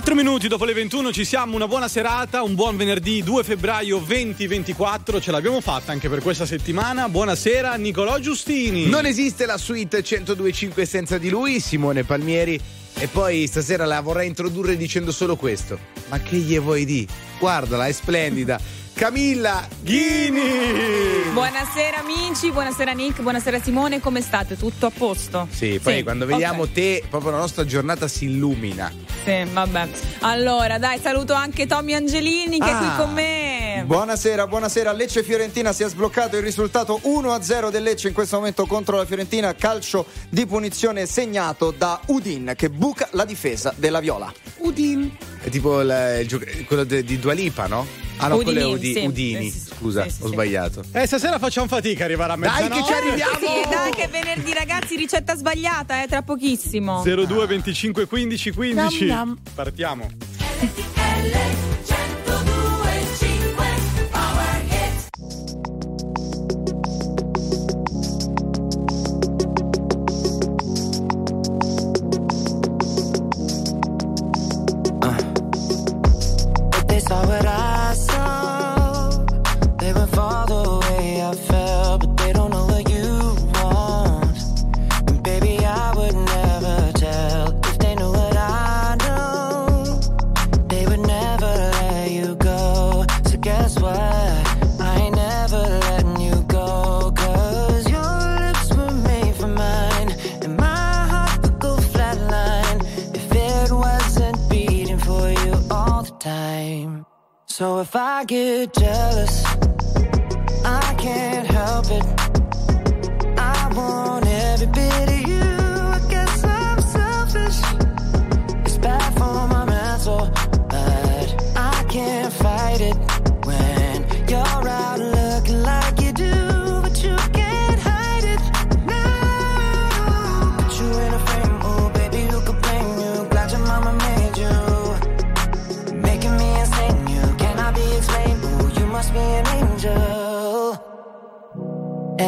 4 minuti dopo le 21 ci siamo, una buona serata, un buon venerdì 2 febbraio 2024, ce l'abbiamo fatta anche per questa settimana. Buonasera Nicolò Giustini. Non esiste la suite 1025 senza di lui, Simone Palmieri. E poi stasera la vorrei introdurre dicendo solo questo. Ma che gli vuoi di? Guardala, è splendida. Camilla Ghini. Buonasera amici, buonasera Nick, buonasera Simone, come state? Tutto a posto? Sì, poi sì, quando vediamo okay. te, proprio la nostra giornata si illumina. Sì, vabbè. Allora, dai, saluto anche Tommy Angelini che ah. è qui ah. con me. Buonasera, buonasera. Lecce Fiorentina si è sbloccato il risultato 1-0 del Lecce in questo momento contro la Fiorentina, calcio di punizione segnato da Udin che buca la difesa della Viola. Udin. È tipo il, il, quello de, di Dualipa, no? Ah no, Udini, quello è Udi- sì. Udini. Sì, Scusa, sì, ho sbagliato. Eh, stasera facciamo fatica a arrivare a mezzanotte. Dai che ci arriviamo! Sì, dai che venerdì ragazzi, ricetta sbagliata, eh, tra pochissimo. 02 25 15 15. Nam, nam. Partiamo. So if I get jealous,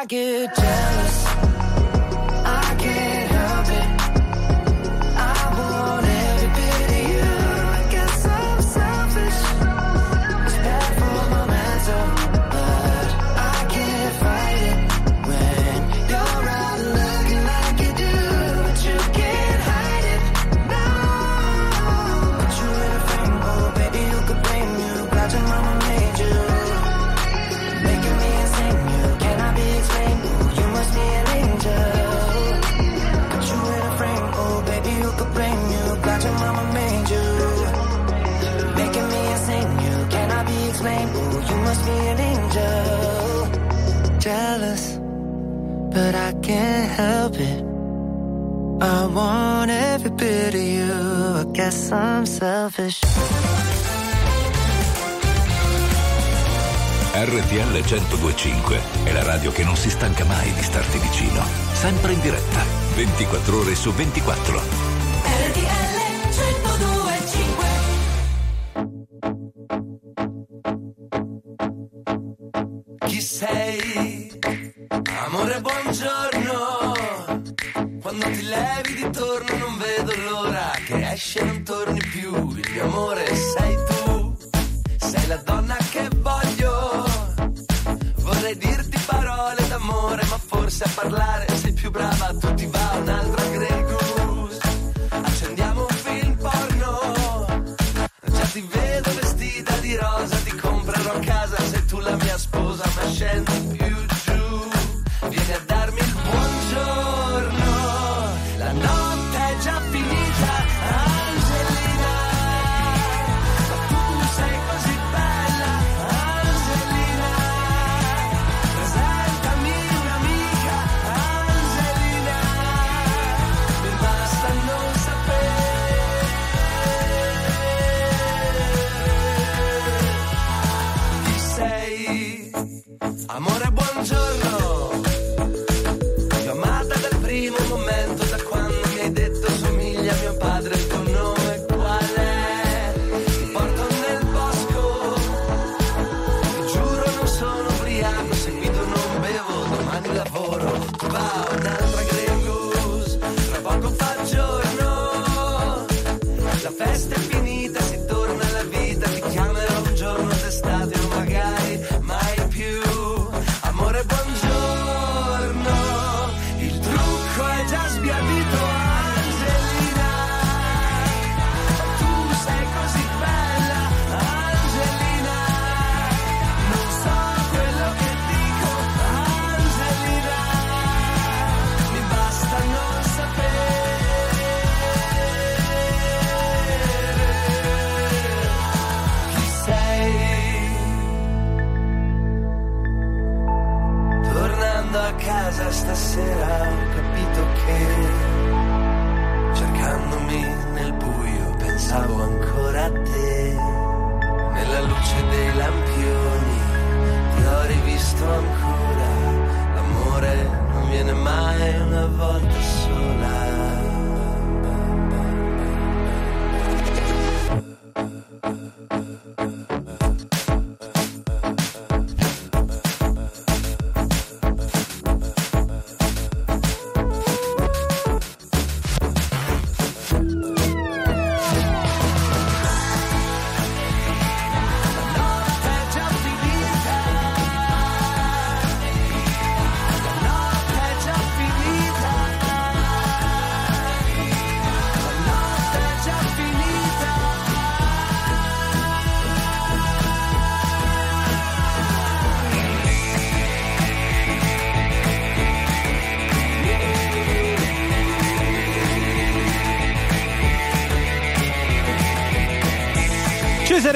I get can't help it. I want every bit of you. I guess I'm selfish. RTL 1025 è la radio che non si stanca mai di starti vicino. Sempre in diretta, 24 ore su 24.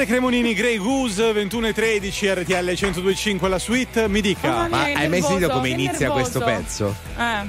Cremonini, Grey Goose, 21 e 13, RTL 1025 la suite. Mi dica. Mamma Ma hai mai sentito come inizia questo pezzo?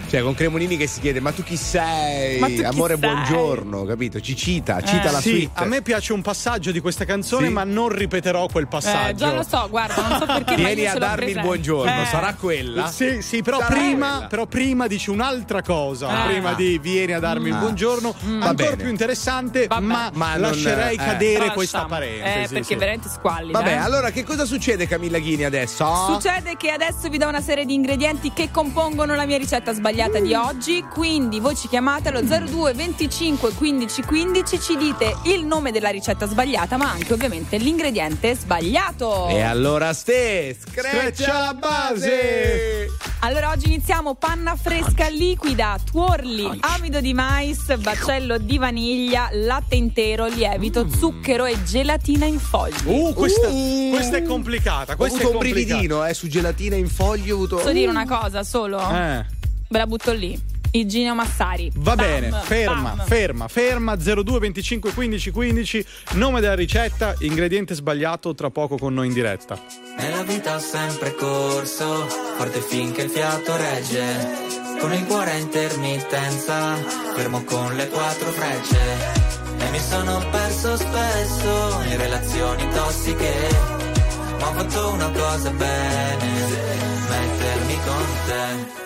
Eh. Cioè, con Cremonini che si chiede: Ma tu chi sei? Tu chi Amore, sei? buongiorno, capito? Ci cita, cita Eh. la Sì, suite. a me piace un passaggio di questa canzone, Sì. ma non ripeterò quel passaggio. Eh, già lo so, guarda, non so perché Vieni a darmi il buongiorno, Eh. sarà quella? Sì, sì, però prima, quella. però prima dici un'altra cosa. Ah. Prima di vieni a darmi il Ah. buongiorno, Va ancora bene. più interessante, Vabbè. ma, Ma non- lascerei eh. cadere questa parentesi. Eh, perché sì. veramente squallida. Vabbè, eh. allora che cosa succede, Camilla Ghini, adesso? Succede che adesso vi do una serie di ingredienti che compongono la mia ricetta sbagliata di oggi, quindi voi ci chiamate allo 02 25 15 15, ci dite il nome della ricetta sbagliata, ma anche ovviamente l'ingrediente sbagliato. E allora, Ste, Screccia la base! Allora oggi iniziamo panna fresca liquida, tuorli, amido di mais, baccello di vaniglia, latte intero, lievito, zucchero e gelatina in fogli. Uh, questa, Uh. questa è complicata. Ho Questa avuto è un complicata. brividino, eh, su gelatina in foglie ho avuto. Posso dire una cosa solo? Eh. Ve la butto lì. Iginio Massari. Va Bam, bene, ferma, bam. ferma, ferma. 02 25 15 15. Nome della ricetta, ingrediente sbagliato. Tra poco con noi in diretta. Nella vita ho sempre corso, forte finché il fiato regge. Con il cuore a intermittenza, fermo con le quattro frecce. E mi sono perso spesso in relazioni tossiche. Ma ho fatto una cosa bene, mettermi con te,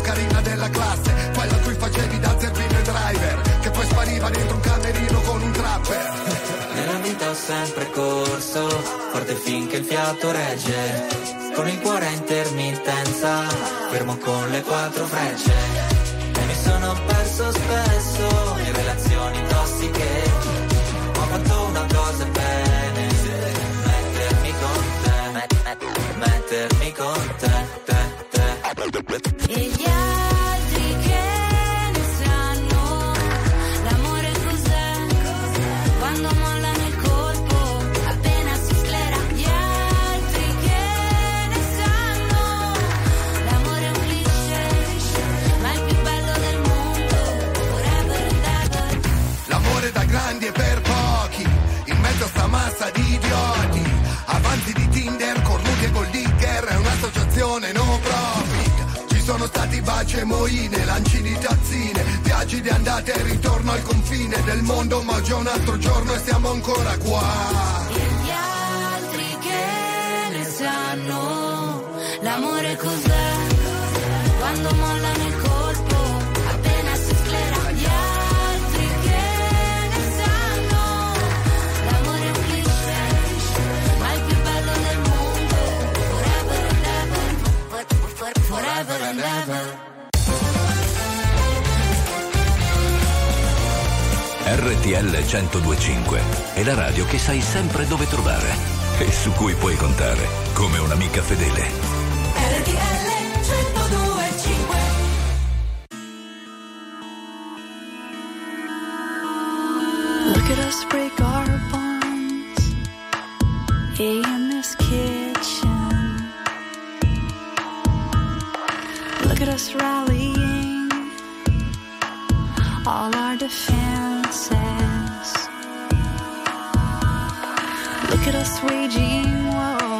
Nella vita ho sempre corso, forte finché il fiato regge. Con il cuore a intermittenza, fermo con le quattro frecce. E mi sono perso spesso in relazioni tossiche. Ho fatto una cosa bene, mettermi con te, met- met- mettermi con te, te, te. E gli idioti. Avanti di Tinder, cornuti e gold digger È un'associazione no profit. Ci sono stati baci e moine Lanci di tazzine Viaggi di andata e ritorno al confine del mondo Ma è un altro giorno e siamo ancora qua. E gli altri che ne sanno l'amore cos'è? Quando mollano ever forever and ever RTL 1025 è la radio che sai sempre dove trovare e su cui puoi contare come un'amica fedele. RTL 1025 Look at us break our Look at us waging war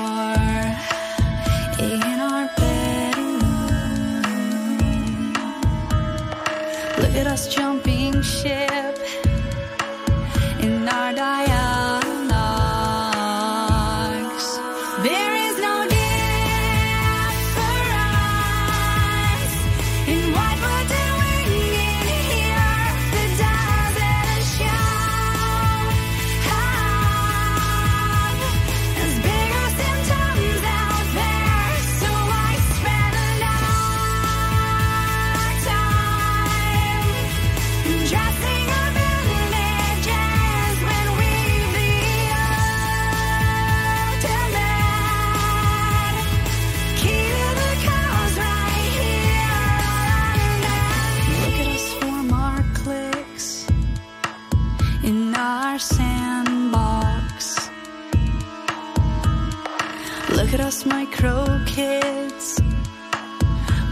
kids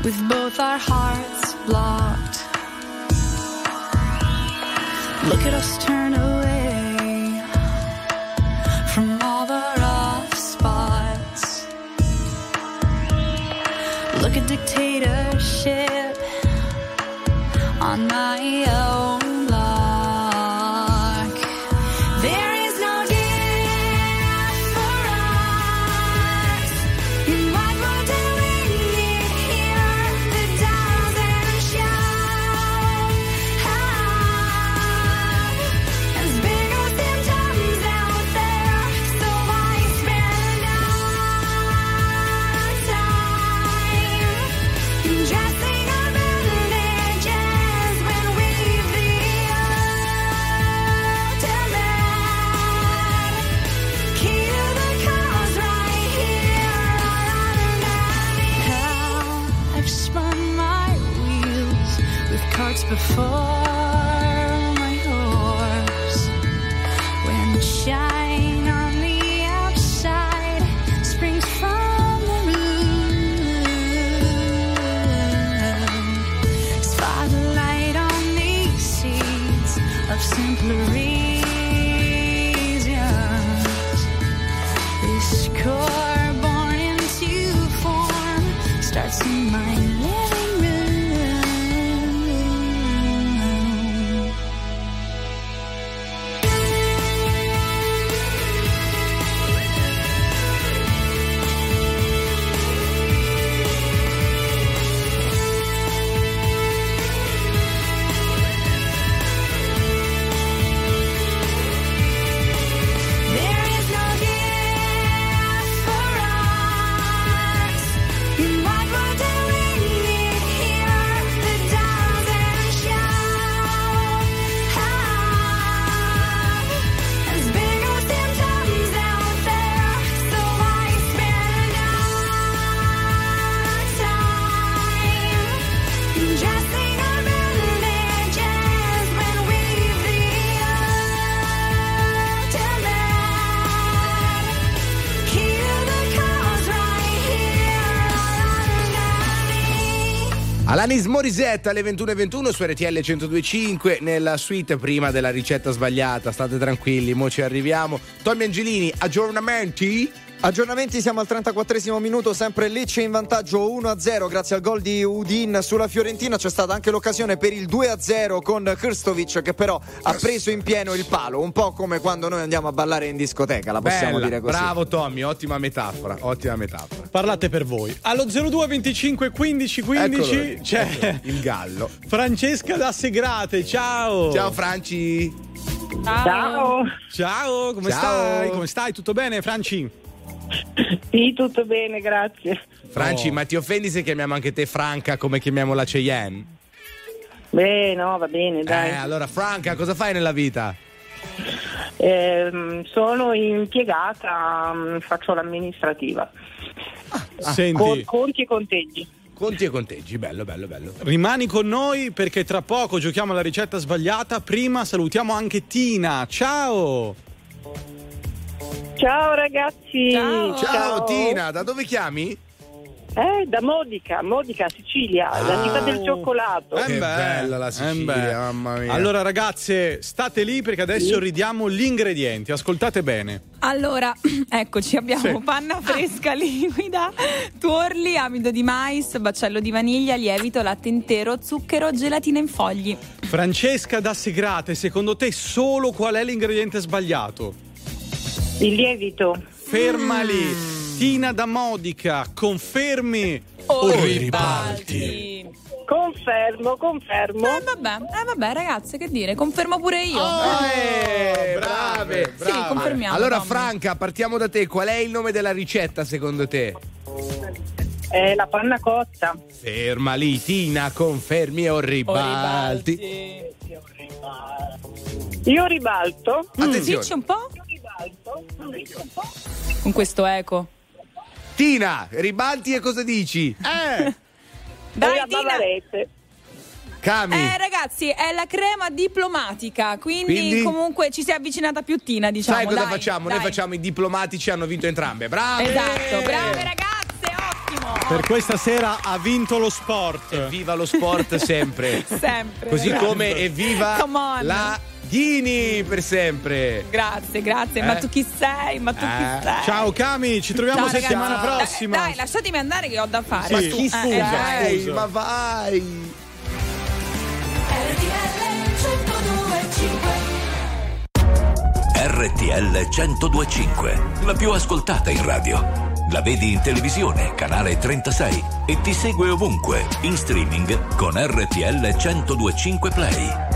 with both our hearts blocked. Look at us turn away Alanis Morissette alle 21.21 su RTL 102.5 nella suite prima della ricetta sbagliata. State tranquilli, mo ci arriviamo. Tommy Angelini, aggiornamenti? Aggiornamenti, siamo al 34 minuto, sempre Lecce in vantaggio 1-0 grazie al gol di Udin sulla Fiorentina. C'è stata anche l'occasione per il 2-0 con Krstovic che però ha preso in pieno il palo, un po' come quando noi andiamo a ballare in discoteca, la possiamo Bella, dire così. Bravo Tommy, ottima metafora, ottima metafora. Parlate per voi. Allo 02 25 15 15 Eccolo, c'è il gallo. Francesca da Segrate. Ciao. Ciao Franci. Ciao. Ciao, come Ciao. stai? Come stai? Tutto bene, Franci? Sì, tutto bene, grazie. Franci, Oh. ma ti offendi se chiamiamo anche te Franca come chiamiamo la Cheyenne? Beh, no, va bene, dai. Eh, allora Franca, cosa fai nella vita? Ehm, sono impiegata, mm, faccio l'amministrativa. Senti, Con- conti e conteggi. Conti e conteggi, bello, bello, bello. rimani con noi perché tra poco giochiamo alla ricetta sbagliata. Prima salutiamo anche Tina. Ciao. Ciao ragazzi. Ciao. Ciao, Tina, da dove chiami? Eh, da Modica, Modica, Sicilia, la città del cioccolato. Eh Che beh, bella la eh Sicilia, beh. mamma mia. Allora, ragazze, state lì perché adesso ridiamo gli ingredienti. Ascoltate bene. Allora, eccoci, abbiamo Sì. panna fresca liquida, tuorli, amido di mais, baccello di vaniglia, lievito, latte intero, zucchero, gelatina in fogli. Francesca da Segrate, secondo te solo qual è l'ingrediente sbagliato? Il lievito. Ferma lì. Tina da Modica, confermi O ribalti? Confermo, confermo. Eh vabbè, eh vabbè ragazze, che dire, confermo pure io. Eh, brave, Sì, confermiamo. Allora Tommy. Franca, partiamo da te. Qual è il nome della ricetta secondo te? Eh, la panna cotta. Ferma lì, Tina, confermi o O ribalti? ribalti. Io ribalto. Attenzione. Dici un po' con questo eco. Tina, ribalti e cosa dici? Eh, Dai, Tina. Cami. Eh ragazzi, è la crema diplomatica, quindi, Quindi? comunque ci si è avvicinata più Tina, diciamo. Sai cosa dai, facciamo? dai. Noi facciamo i diplomatici, hanno vinto entrambe. Brave! Esatto, brave ragazze, ottimo. per questa sera ha vinto lo sport. Viva lo sport sempre. Sempre. Così ragazzi. come evviva la Ghini per sempre. Grazie, grazie. Ma Eh? tu chi sei? Ma tu Eh, chi sei? Ciao Cami, ci troviamo Ciao, settimana ragazzi. prossima. Dai, dai, lasciatemi andare che ho da fare. Sì. Ma chi eh, scusa? eh, Vai, scusa. ma vai. RTL 1025, la più ascoltata in radio. La vedi in televisione, canale 36 e ti segue ovunque, in streaming con RTL 1025 Play.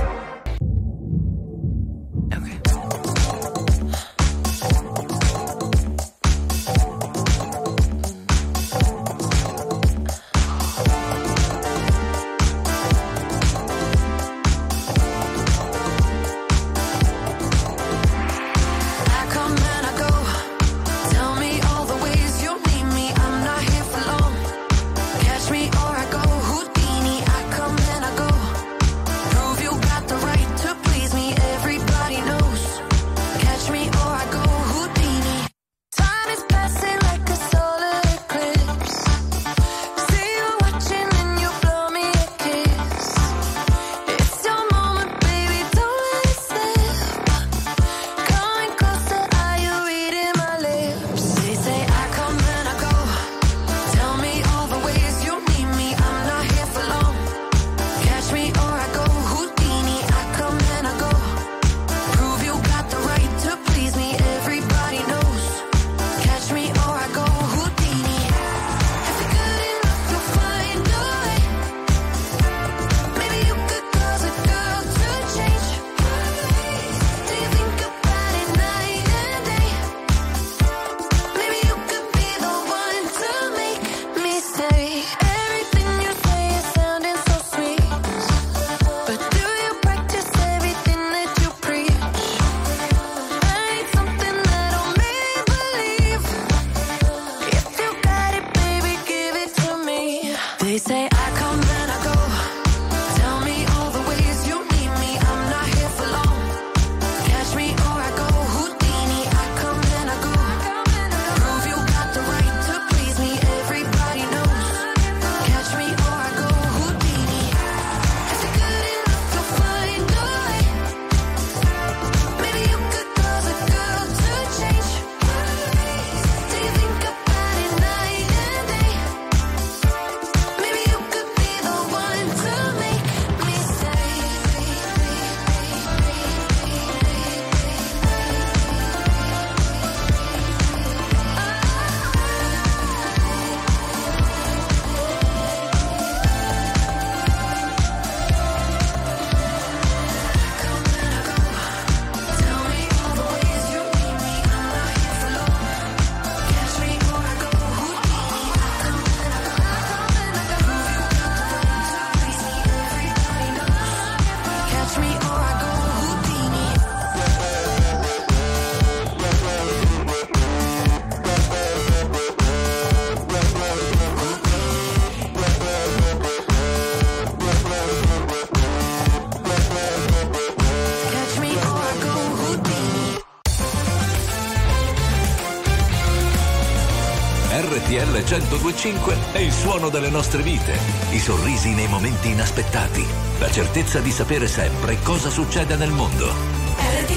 105 è il suono delle nostre vite, i sorrisi nei momenti inaspettati, la certezza di sapere sempre cosa succede nel mondo. RTL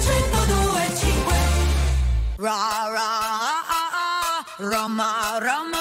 102.5 Ra ra ah, ah, ah, Roma Roma.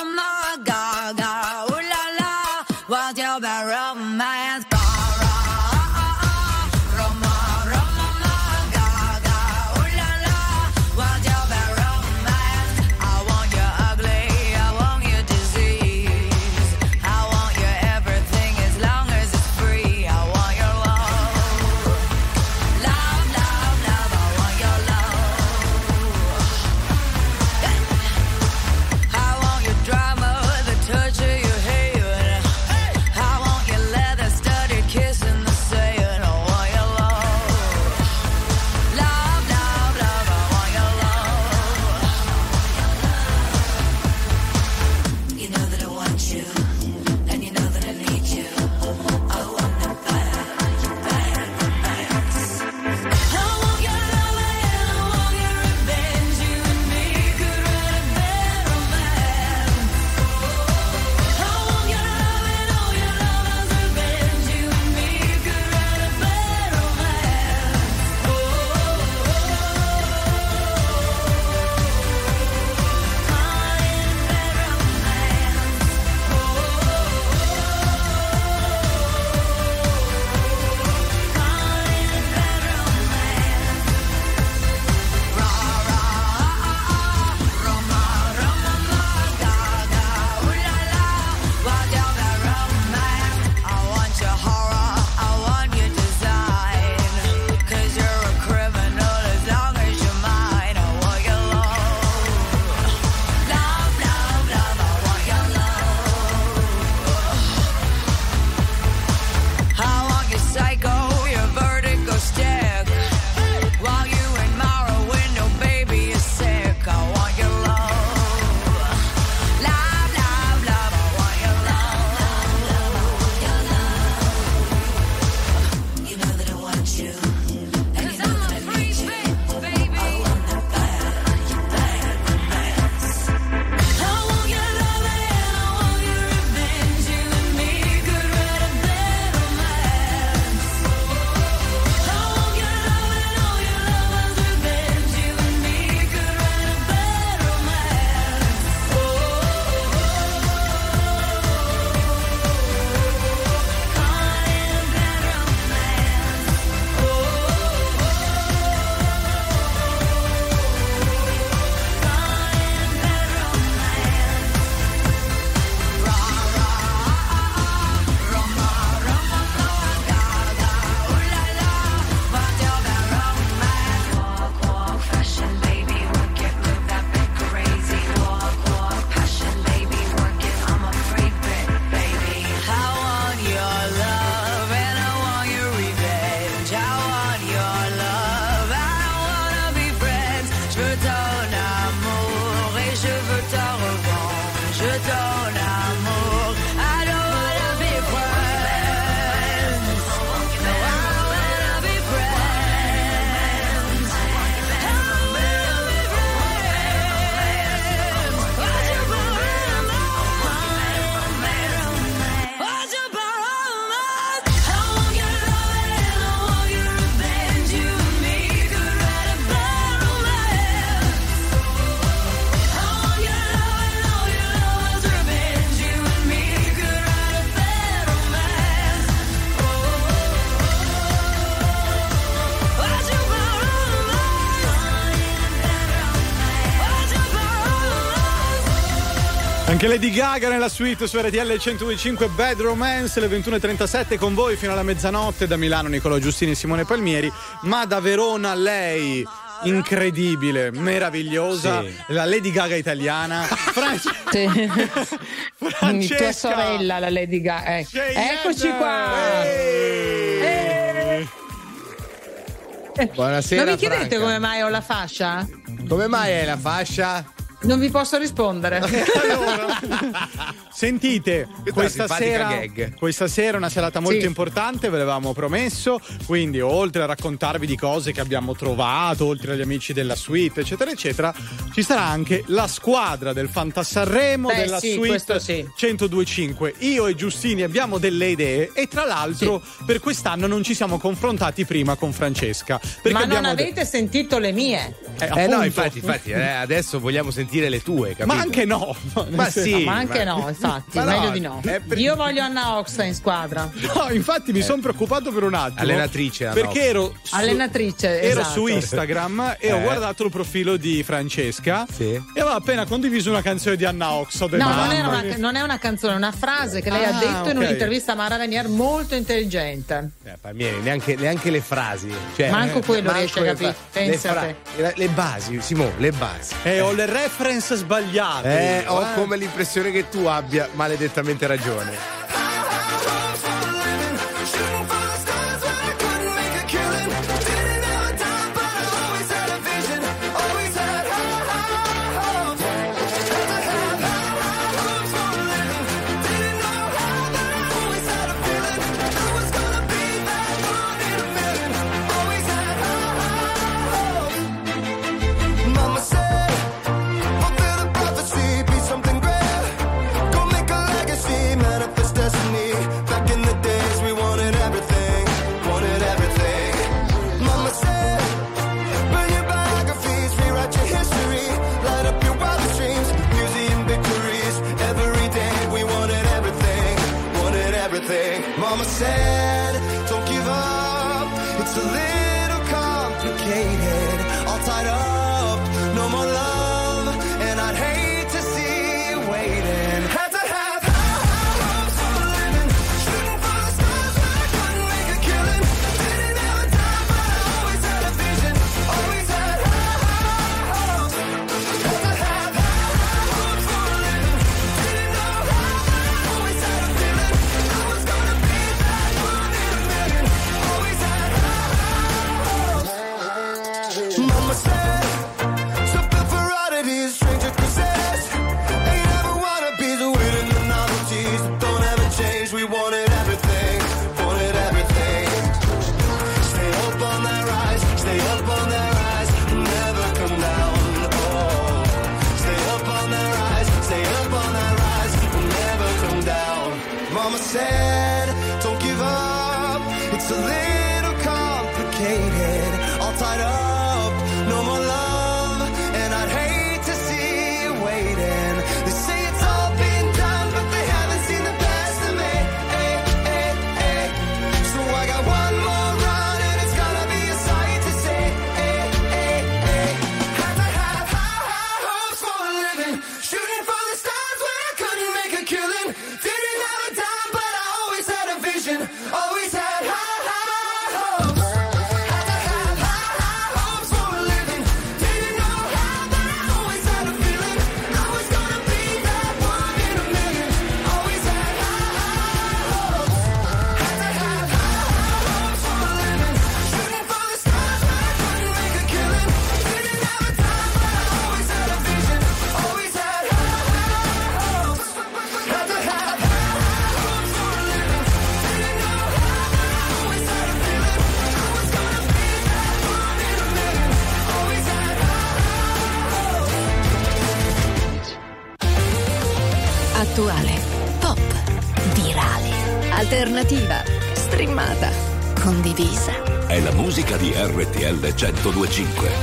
C'è Lady Gaga nella suite su RTL 125 Bad Romance, le 21.37 con voi fino alla mezzanotte da Milano Nicola Giustini e Simone Palmieri, ma da Verona lei incredibile, meravigliosa, sì. la Lady Gaga italiana. Francia... Sì. Francesca. Tua sorella, la Lady Gaga. Eh. Eccoci qua. Eeeh. Eeeh. Buonasera. Ma mi chiedete Franca. come mai ho la fascia? Come mai hai la fascia? Non vi posso rispondere. allora, Sentite, questa sera, questa sera, è una serata molto sì. importante, ve l'avevamo promesso, quindi oltre a raccontarvi di cose che abbiamo trovato, oltre agli amici della suite, eccetera, eccetera, ci sarà anche la squadra del Fantasarremo, Beh, della sì, suite sì. 1025. Io e Giustini abbiamo delle idee e tra l'altro per quest'anno non ci siamo confrontati prima con Francesca. Ma non avete de- sentito le mie? Eh, eh no, infatti, infatti eh, adesso vogliamo sentire le tue, capito? Ma anche no. Ma, ma sì. Ma anche ma... no, infatti, no, meglio di no. Per... Io voglio Anna Oxa in squadra. No, infatti mi eh. sono preoccupato per un attimo. Allenatrice. Anna perché ero su, Allenatrice, ero esatto. su Instagram e eh. ho guardato il profilo di Francesca sì. e aveva appena condiviso una canzone di Anna Oxa. No, non è, una, non è, una, canzone, è una frase che lei ah, ha detto okay. in un'intervista a Mara Venier molto intelligente. Eh, neanche, neanche le frasi. Cioè, manco eh, quello manco riesce a capire. Le, fra- le, basi, Simone, le basi. E eh, ho le reference sbagliate. Eh, ho come l'impressione che tu abbia abbia maledettamente ragione. myself. 102.5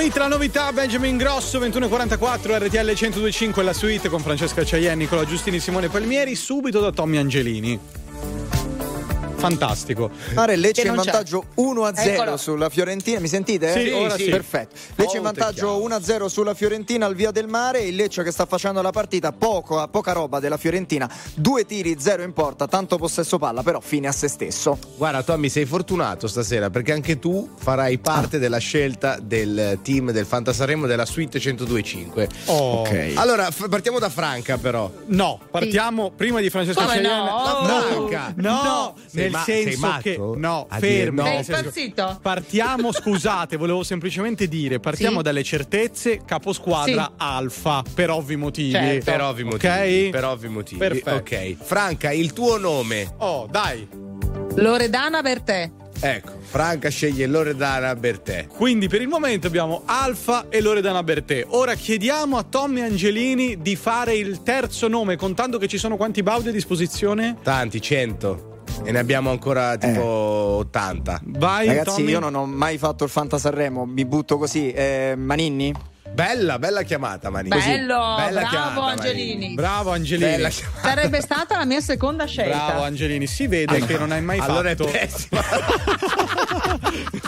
Hit, la novità Benjamin Grosso 2144 RTL 1025 la suite con Francesca Ciaien, Nicola Giustini, Simone Palmieri subito da Tommy Angelini fantastico Mare Lecce in vantaggio 1-0 Eccolo. sulla Fiorentina. Mi sentite? Sì, ora sì. Perfetto. Lecce in vantaggio 1-0 sulla Fiorentina al via del mare. Il Lecce che sta facendo la partita, poco, poca roba della Fiorentina. Due tiri, zero in porta, tanto possesso palla, però fine a se stesso. Guarda, Tommy, sei fortunato stasera perché anche tu farai parte della scelta del team del Fantasaremo della Suite 1025. Oh. Ok. Allora, f- partiamo da Franca, però. No, partiamo prima di Francesca Come Ciaien. no? No, Franca. no, No. Sei nel ma- senso matto? che no, A dire no. senso-? Partiamo, scusate, volevo semplicemente dire, partiamo Sì. dalle certezze, caposquadra Sì. alfa, per ovvi motivi. Certo. Per ovvi motivi. Ok? Per ovvi motivi. Perfetto. Ok. Franca, il tuo nome. Oh, dai. Loredana per te. Ecco, Franca sceglie Loredana Bertè. Quindi per il momento abbiamo Alfa e Loredana Bertè. Ora chiediamo a Tommy Angelini di fare il terzo nome, contando che ci sono quanti baudi a disposizione? Tanti, 100. E ne abbiamo ancora tipo 80. Vai, Ragazzi, Tommy. io non ho mai fatto il Fanta Sanremo, mi butto così. Eh, Maninni? Bella, bella chiamata, Manini. Bello, Bella bravo chiamata, Angelini. Bravo Angelini. Sarebbe stata la mia seconda scelta. Bravo Angelini, si vede che non hai mai Allora fatto. è pessima.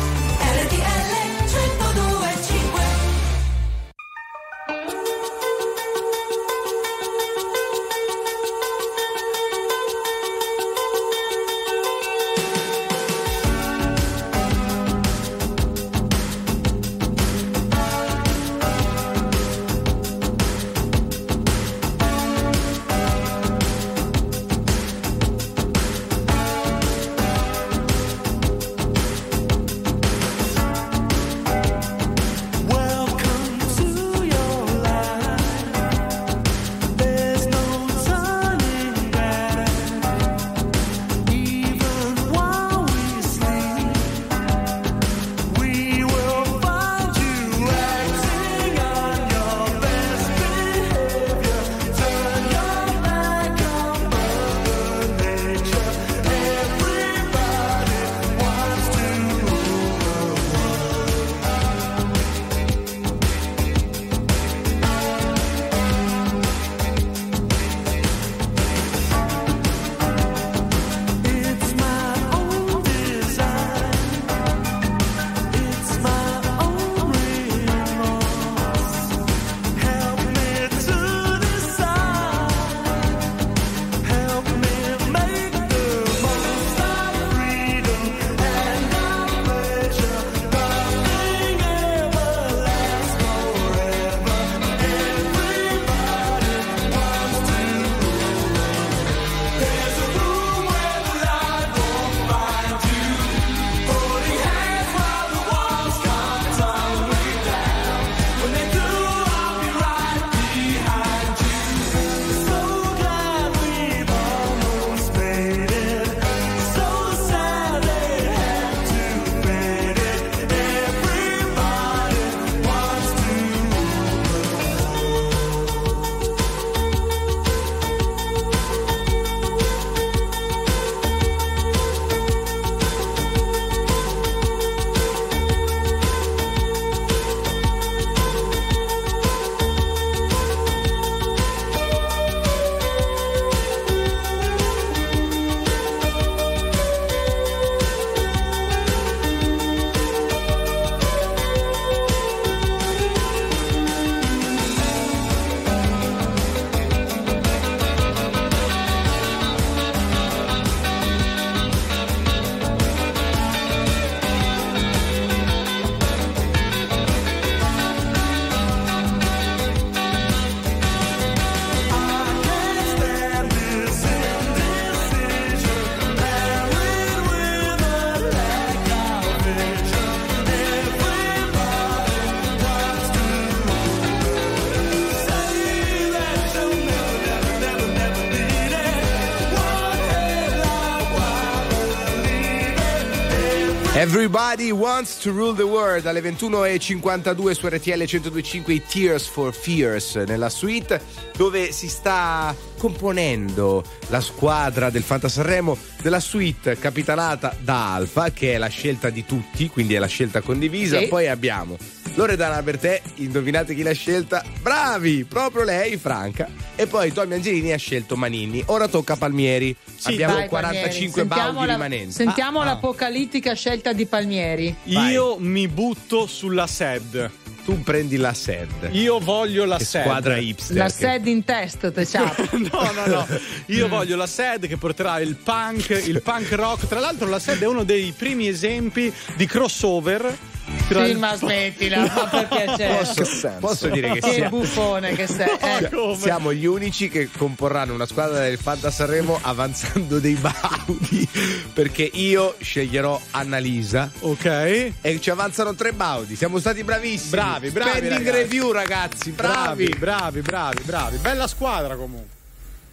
Everybody wants to rule the world. Alle 21.52 su RTL 1025 i Tears for Fears nella suite dove si sta componendo la squadra del Fanta Sanremo della suite capitanata da Alfa che è la scelta di tutti quindi è la scelta condivisa. Sì. poi abbiamo Loredana Bertè indovinate chi l'ha scelta? Bravi proprio lei Franca. E poi Tommy Angelini ha scelto Manini. Ora tocca a Palmieri abbiamo Vai, 45 Palmieri. Sentiamo baudi la- rimanenti Sentiamo Ah, l'apocalittica scelta di Palmieri. Io mi butto sulla SED. tu prendi la SED Io voglio la Che SED. squadra hipster La che- sed in test, te ciao. No, no, no. Io voglio la SED che porterà il punk, il punk rock. Tra l'altro, la SED è uno dei primi esempi di crossover. Tra Sì, ma smettila, ma per piacere. Posso, posso dire che Che sia- buffone che sei. eh. siamo gli unici che comporranno una squadra del Fanta Sanremo avanzando dei baudi perché io sceglierò Annalisa Ok. e ci avanzano tre baudi siamo stati bravissimi Bravi, bravi, Spending ragazzi. review ragazzi bravi, Bravi, bravi, bravi, bravi. Bella squadra comunque.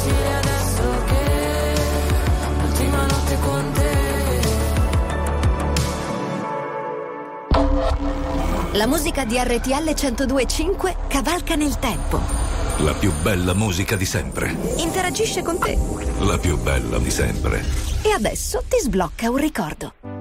difficile adesso che l'ultima notte con te. La musica di RTL 1025 cavalca nel tempo. La più bella musica di sempre. Interagisce con te. La più bella di sempre. E adesso ti sblocca un ricordo.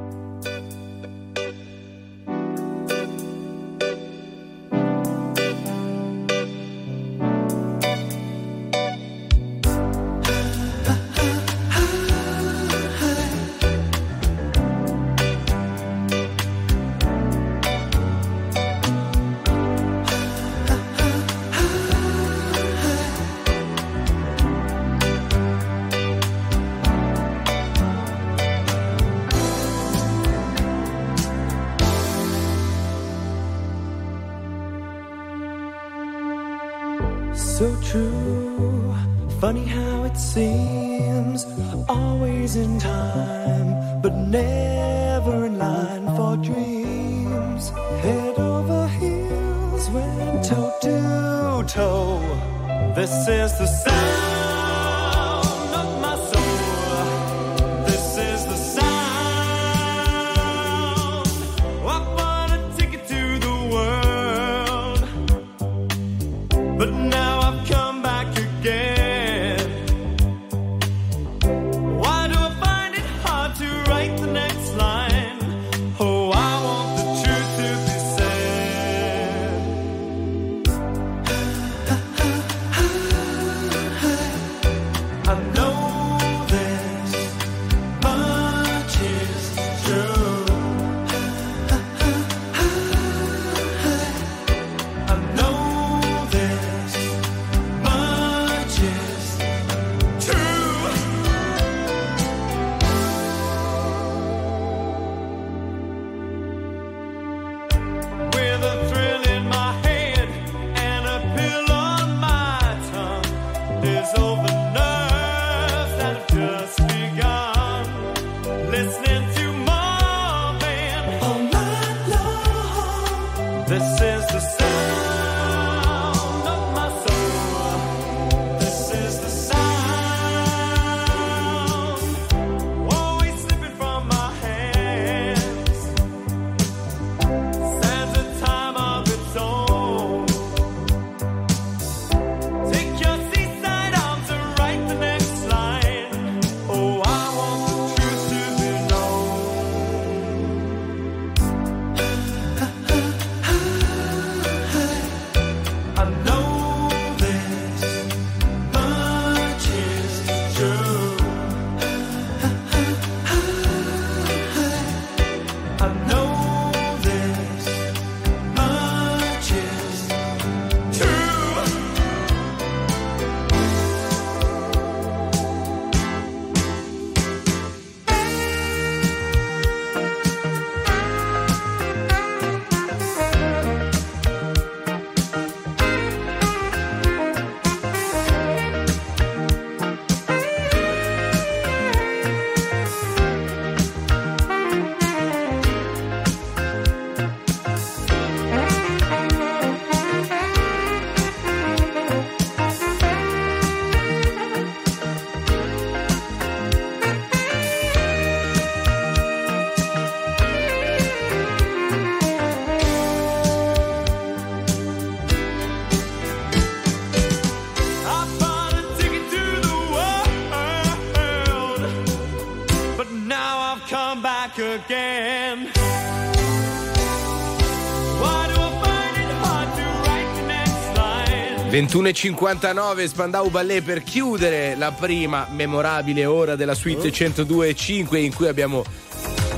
21.59 Spandau Ballet per chiudere la prima memorabile ora della suite 102.5 in cui abbiamo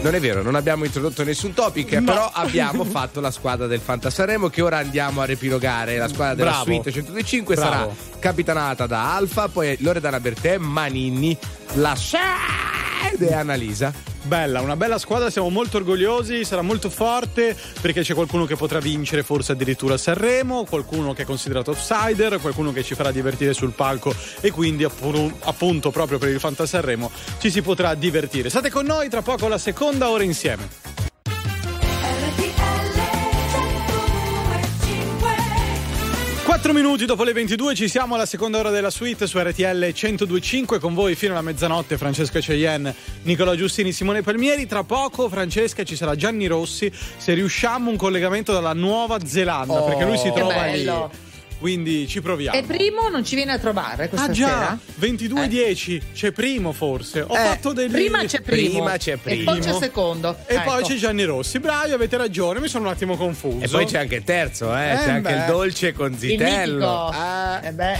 non è vero, non abbiamo introdotto nessun topic, No. però abbiamo fatto la squadra del Fanta Sanremo che ora andiamo a riepilogare. La squadra della Bravo. suite 102.5 sarà Bravo. capitanata da Alfa, poi Loredana Bertè, Manini, la Shed e Annalisa. Bella, una bella squadra, siamo molto orgogliosi, sarà molto forte perché c'è qualcuno che potrà vincere forse addirittura Sanremo, qualcuno che è considerato outsider, qualcuno che ci farà divertire sul palco e quindi appu- appunto proprio per il Fanta Sanremo ci si potrà divertire. State con noi tra poco la seconda ora insieme. 4 minuti dopo le 22 ci siamo alla seconda ora della suite su RTL 1025 con voi fino alla mezzanotte Francesca Cheyenne, Nicola Giustini, Simone Palmieri. Tra poco Francesca ci sarà Gianni Rossi se riusciamo un collegamento dalla Nuova Zelanda Oh, perché lui si che trova lì. Quindi ci proviamo. E primo non ci viene a trovare questa Ah già, sera? 22.10 c'è primo forse. Ho Eh, fatto dei prima c'è primo. Prima c'è E primo. poi c'è secondo. E Ecco. poi c'è Gianni Rossi. Bravi, avete ragione, mi sono un attimo confuso. E poi c'è anche il terzo, eh? Eh, c'è anche beh. il dolce con il Zitello. mitico. Ah. Eh beh.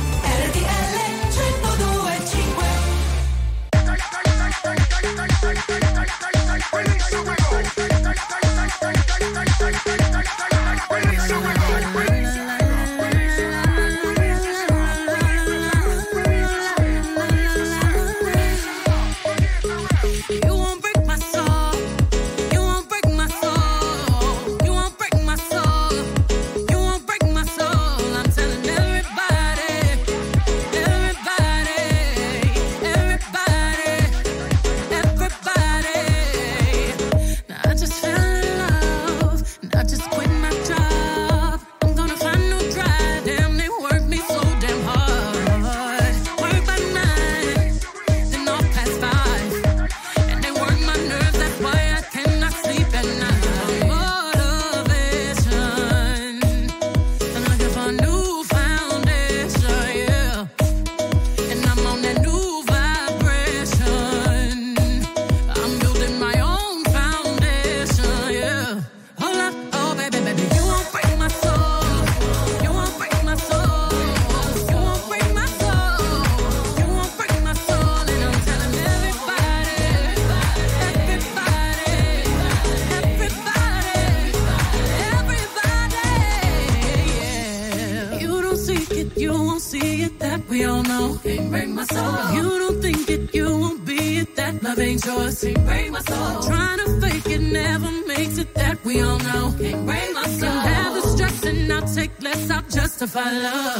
if love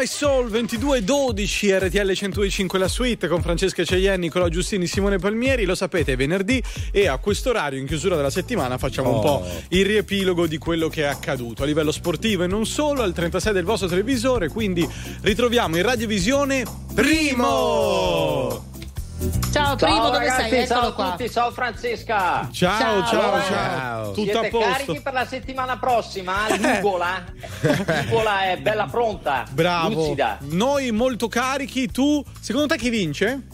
My Soul 2212 RTL 105 la suite con Francesca Cegliani, Nicola Giustini, Simone Palmieri. Lo sapete, è venerdì e a questo orario, in chiusura della settimana, facciamo un Oh. po' il riepilogo di quello che è accaduto a livello sportivo e non solo, al 36 del vostro televisore. Quindi ritroviamo in radiovisione Primo! Ciao, primo, dove ragazzi, sei? Ciao a qua. tutti, ciao Francesca. Ciao, ciao, ciao. Ciao. Tutto Siete a posto? carichi per la settimana prossima? L'Ugola? L'Ugola è bella pronta, Bravo. lucida. Noi molto carichi, tu, secondo te chi vince?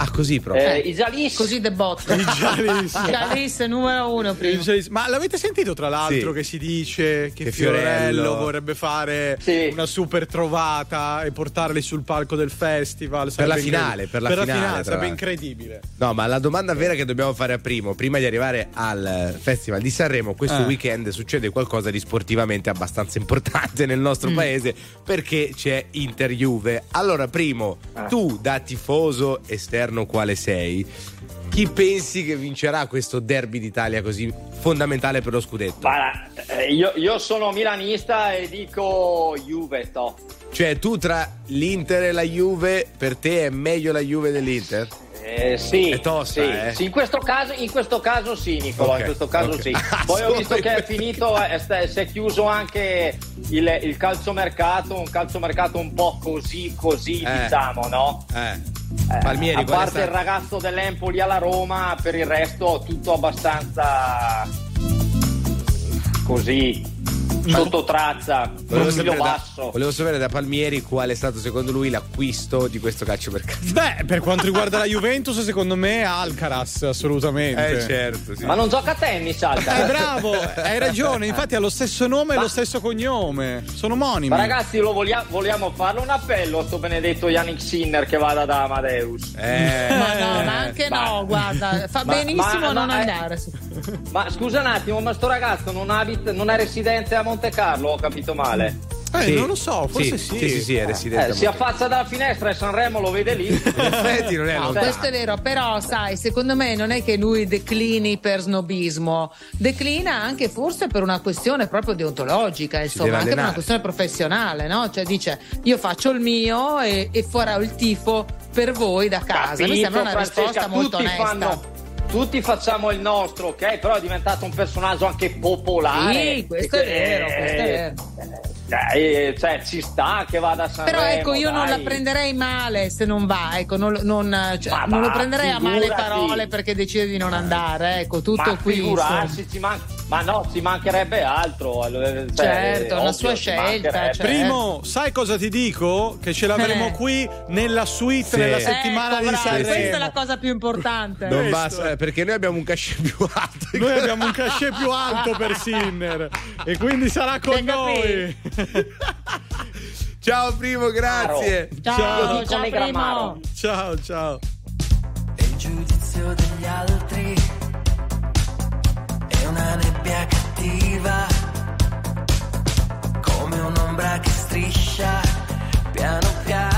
Ah, così proprio. Eh, I Jalis. Così de botto. I Jalis. Jalis numero uno prima. Ma l'avete sentito tra l'altro Sì. che si dice che, Che Fiorello, Fiorello vorrebbe fare Sì. una super trovata e portarli sul palco del festival? Per la finale, per la finale, tra sarebbe incredibile. No, ma la domanda vera che dobbiamo fare a Primo, prima di arrivare al Festival di Sanremo, questo Eh. weekend succede qualcosa di sportivamente abbastanza importante nel nostro Mm. paese perché c'è Inter Juve. Allora, Primo, Ah. tu da tifoso esterno quale sei? Chi pensi che vincerà questo derby d'Italia così fondamentale per lo scudetto? Guarda, eh, io, io sono milanista e dico Juve, to. Cioè, tu tra l'Inter e la Juve, per te è meglio la Juve dell'Inter? Eh, sì, È tosta, sì, eh? sì, in, questo caso, in questo caso sì, Nicola, Ok, in questo caso ok. sì. Poi ho visto che è finito, eh, sta- si è chiuso anche il, il calciomercato, un calciomercato un po' così, così, Eh. diciamo, no? Eh. Eh, Palmieri, a parte il ragazzo dell'Empoli alla Roma, per il resto tutto abbastanza così sotto traccia, Volevo profilo sapere, da, basso. volevo sapere da Palmieri qual è stato secondo lui l'acquisto di questo calciomercato. Beh, per quanto riguarda la Juventus, secondo me Alcaraz, assolutamente. Eh certo, sì. Ma non gioca a tennis, Alca? Eh, bravo, hai ragione. Infatti ha lo stesso nome e lo stesso cognome. Sono omonimi. Ma ragazzi, lo vogliamo, vogliamo farlo un appello a sto benedetto Yannick Sinner che vada da Amadeus. Eh, Ma no, ma anche Ma- no, guarda, fa ma- benissimo ma- a non ma- andare. Ma scusa un attimo, ma sto ragazzo non, abita, non è residente a Monte Carlo? Ho capito male? Eh, Sì. non lo so, forse sì. Sì, sì, sì, è residente. Eh, si affaccia dalla finestra e Sanremo lo vede lì. In effetti non è No, lontano. questo è vero, però sai, secondo me non è che lui declini per snobismo, declina anche forse per una questione proprio deontologica, insomma, anche per una questione professionale, no? Cioè dice io faccio il mio e, e farò il tifo per voi da casa. Mi Capito, sembra una Francesca, risposta molto onesta. fanno- tutti facciamo il nostro, ok? Però è diventato un personaggio anche popolare. Sì, questo è vero, questo è vero. Eh, cioè, ci sta che vada a Sanremo. Però ecco, io non la dai. prenderei male se non va, ecco, non, non- cioè, Ma non lo va, prenderei a male figurati. parole perché decide di non andare, ecco, tutto Ma qui. figurarsi, ci, man- Ma no, ci mancherebbe altro. eh, cioè, Certo, una ovvio, sua scelta, cioè. Primo, sai cosa ti dico? Che ce l'avremo Eh. qui nella suite Sì. nella settimana Ecco, di bravo, Sanremo. Questa è la cosa più importante. Non basta, eh, perché noi abbiamo un cachet più alto. Noi abbiamo un cachet più alto per Sinner e quindi sarà con noi. Ciao primo, grazie. Ciao, ciao primo. Gramaro. Ciao, ciao. E il giudizio degli altri è una nebbia cattiva, come un'ombra che striscia piano piano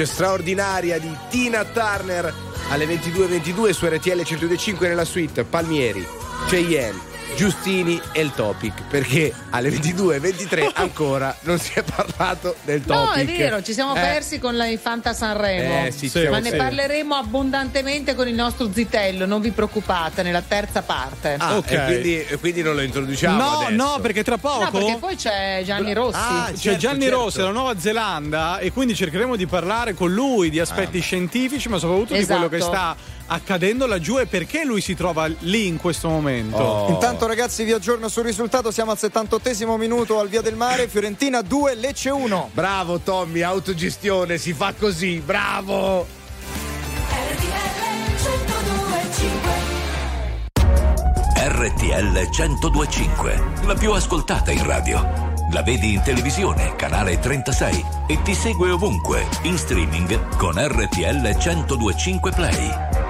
voce straordinaria di Tina Turner alle 22.22 su RTL 125 nella suite Palmieri, Cheyenne, Giustini e il topic perché alle 22.23 ancora non si è parlato del topic. No, è vero, ci siamo Eh, persi con la Infanta Sanremo. Eh, sì, Sì, ma sì. ne parleremo abbondantemente con il nostro zitello, non vi preoccupate, nella terza parte. Ah, Ok. e quindi, e quindi non lo introduciamo No, adesso. no, perché tra poco. No, perché poi c'è Gianni Rossi. Ah, C'è certo, Gianni certo. Rossi della Nuova Zelanda e quindi cercheremo di parlare con lui di aspetti scientifici, ma soprattutto di quello che Esatto. sta accadendo laggiù e perché lui si trova lì in questo momento. Oh. Intanto ragazzi vi aggiorno sul risultato, siamo al 78 minuto al Via del Mare, Fiorentina 2, Lecce 1. Bravo Tommy, autogestione, si fa così, bravo! RTL 1025, la più ascoltata in radio. La vedi in televisione, canale 36 e ti segue ovunque, in streaming con RTL 1025 Play.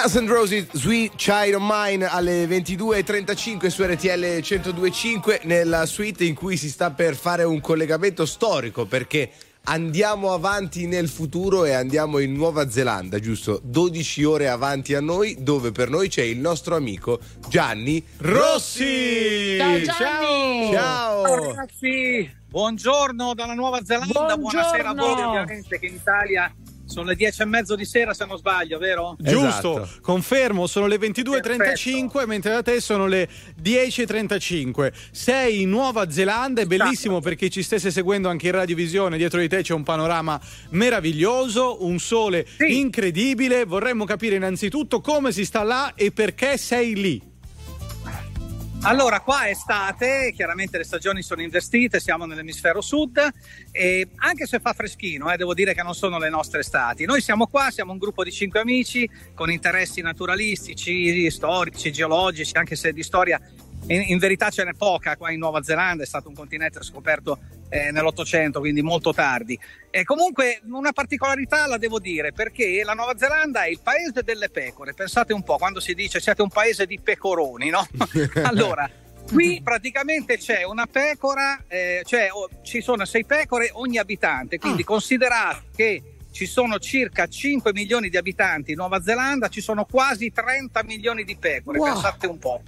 Guns N' Roses Sweet Child of Mine alle 22.35 su RTL 102.5 nella suite in cui si sta per fare un collegamento storico perché andiamo avanti nel futuro e andiamo in Nuova Zelanda, giusto? 12 ore avanti a noi dove per noi c'è il nostro amico Gianni Rossi! Ciao Gianni! Ciao! Ciao ragazzi, buongiorno dalla Nuova Zelanda, buonasera a voi Buongiorno. ovviamente che in Italia sono le dieci e mezzo di sera se non sbaglio, vero? Giusto, Esatto. confermo, sono le 22.35 mentre da te sono le 10.35. Sei in Nuova Zelanda, è bellissimo perché ci stesse seguendo anche in radiovisione, dietro di te c'è un panorama meraviglioso, un sole incredibile. Vorremmo capire innanzitutto come si sta là e perché sei lì. Allora, qua è estate, chiaramente le stagioni sono investite, siamo nell'emisfero sud e anche se fa freschino, eh, devo dire che non sono le nostre estati. Noi siamo qua, siamo un gruppo di cinque amici con interessi naturalistici, storici, geologici, anche se di storia in, in verità ce n'è poca qua in Nuova Zelanda, è stato un continente scoperto eh, nell'Ottocento, quindi molto tardi. E comunque una particolarità la devo dire perché la Nuova Zelanda è il paese delle pecore. Pensate un po', quando si dice siete un paese di pecoroni, no? allora, qui praticamente c'è una pecora, eh, cioè oh, ci sono sei pecore ogni abitante, quindi considerate che ci sono circa 5 milioni di abitanti in Nuova Zelanda, ci sono quasi 30 milioni di pecore, Wow. pensate un po'.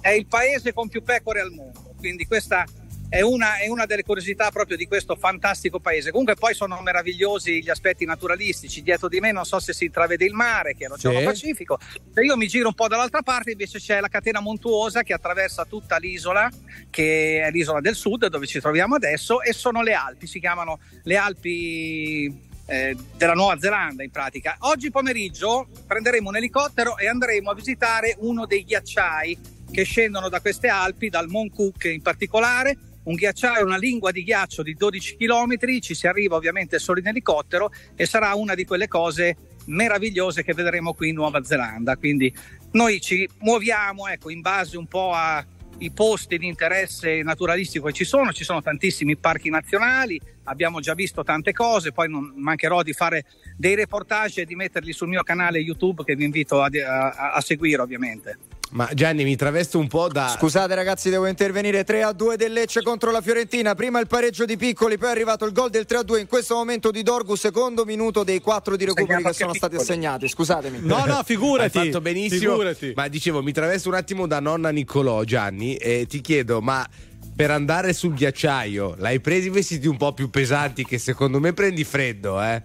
È il paese con più pecore al mondo, quindi questa è una, è una delle curiosità proprio di questo fantastico paese. Comunque poi sono meravigliosi gli aspetti naturalistici. Dietro di me non so se si intravede il mare, che è l'Oceano Sì. Pacifico. Se io mi giro un po' dall'altra parte invece c'è la catena montuosa che attraversa tutta l'isola, che è l'isola del sud dove ci troviamo adesso, e sono le Alpi, si chiamano le Alpi eh, della Nuova Zelanda in pratica. Oggi pomeriggio prenderemo un elicottero e andremo a visitare uno dei ghiacciai che scendono da queste Alpi, dal Mont Cook in particolare. Un ghiacciaio, una lingua di ghiaccio di 12 km, ci si arriva ovviamente solo in elicottero e sarà una di quelle cose meravigliose che vedremo qui in Nuova Zelanda. Quindi noi ci muoviamo ecco, in base un po' ai posti di interesse naturalistico che ci sono, ci sono tantissimi parchi nazionali, abbiamo già visto tante cose, poi non mancherò di fare dei reportage e di metterli sul mio canale YouTube che vi invito a, a- a seguire ovviamente. Ma Gianni mi travesto un po' da... Scusate ragazzi, devo intervenire 3 a 2 del Lecce contro la Fiorentina. Prima il pareggio di Piccoli, poi è arrivato il gol del 3 a 2 in questo momento di Dorgu, secondo minuto dei 4 di recuperi Segnato che sono stati assegnati. Scusatemi. No, no, figurati. Hai fatto benissimo. Figurati. Ma dicevo, mi travesto un attimo da nonna Niccolò, Gianni, e ti chiedo, ma per andare sul ghiacciaio l'hai presi vestiti un po' più pesanti che secondo me prendi freddo, eh?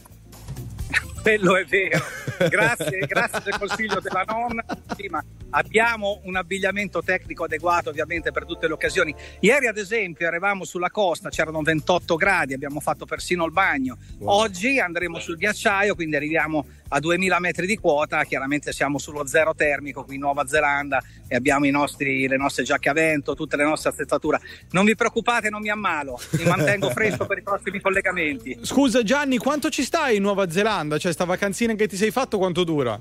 Quello è vero. Grazie, grazie del consiglio della nonna. Sì, ma abbiamo un abbigliamento tecnico adeguato ovviamente per tutte le occasioni. Ieri ad esempio eravamo sulla costa, c'erano 28 gradi, abbiamo fatto persino il bagno. Oggi andremo sul ghiacciaio, quindi arriviamo a 2000 metri di quota, chiaramente siamo sullo zero termico qui in Nuova Zelanda e abbiamo i nostri- le nostre giacche a vento, tutte le nostre attrezzature. Non vi preoccupate, non mi ammalo, mi mantengo fresco per i prossimi collegamenti. Scusa Gianni, quanto ci stai in Nuova Zelanda? Cioè, sta vacanzina che ti sei fatto quanto dura?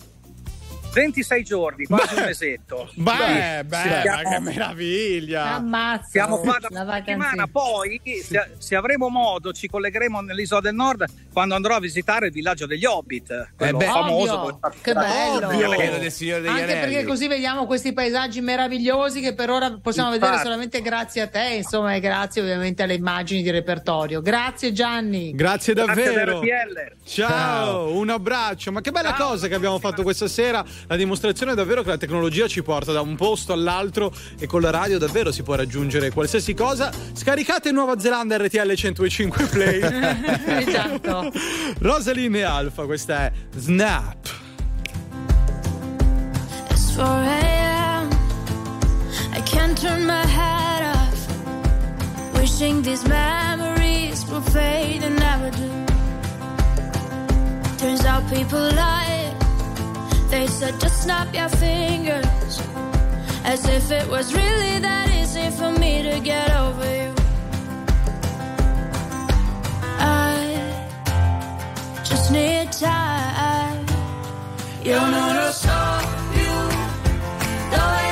26 giorni, quasi un mesetto. Beh, Sì. beh, Sì. ma Siamo- che meraviglia! Ammazza. Siamo qua da La settimana, poi se, se avremo modo ci collegheremo nell'isola del nord quando andrò a visitare il villaggio degli Hobbit, quello beh. famoso. Ovvio. Che bello. Ovvio. Del Signore degli Anche Anelli. perché così vediamo questi paesaggi meravigliosi che per ora possiamo Infatti. vedere solamente grazie a te, insomma, e grazie ovviamente alle immagini di repertorio. Grazie Gianni. Grazie Grazie davvero. all'RTL. Ciao, Ciao. un abbraccio. Ma che bella cosa che abbiamo fatto questa sera. La dimostrazione è davvero che la tecnologia ci porta da un posto all'altro e con la radio davvero si può raggiungere qualsiasi cosa. Scaricate Nuova Zelanda RTL 105 Play. esatto. Rosaline e Alfa, questa è Snap. It's 4 a.m. I can't turn my head off. Wishing these memories will fade and never do. Turns out people lie. They said just snap your fingers. As if it was really that easy for me to get over you. I just need time. Io non lo so più dove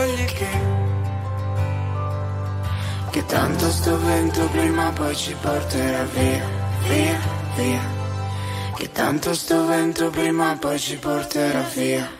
fogli che che tanto sto vento prima poi ci porterà via, via, via. Che tanto sto vento prima poi ci porterà via.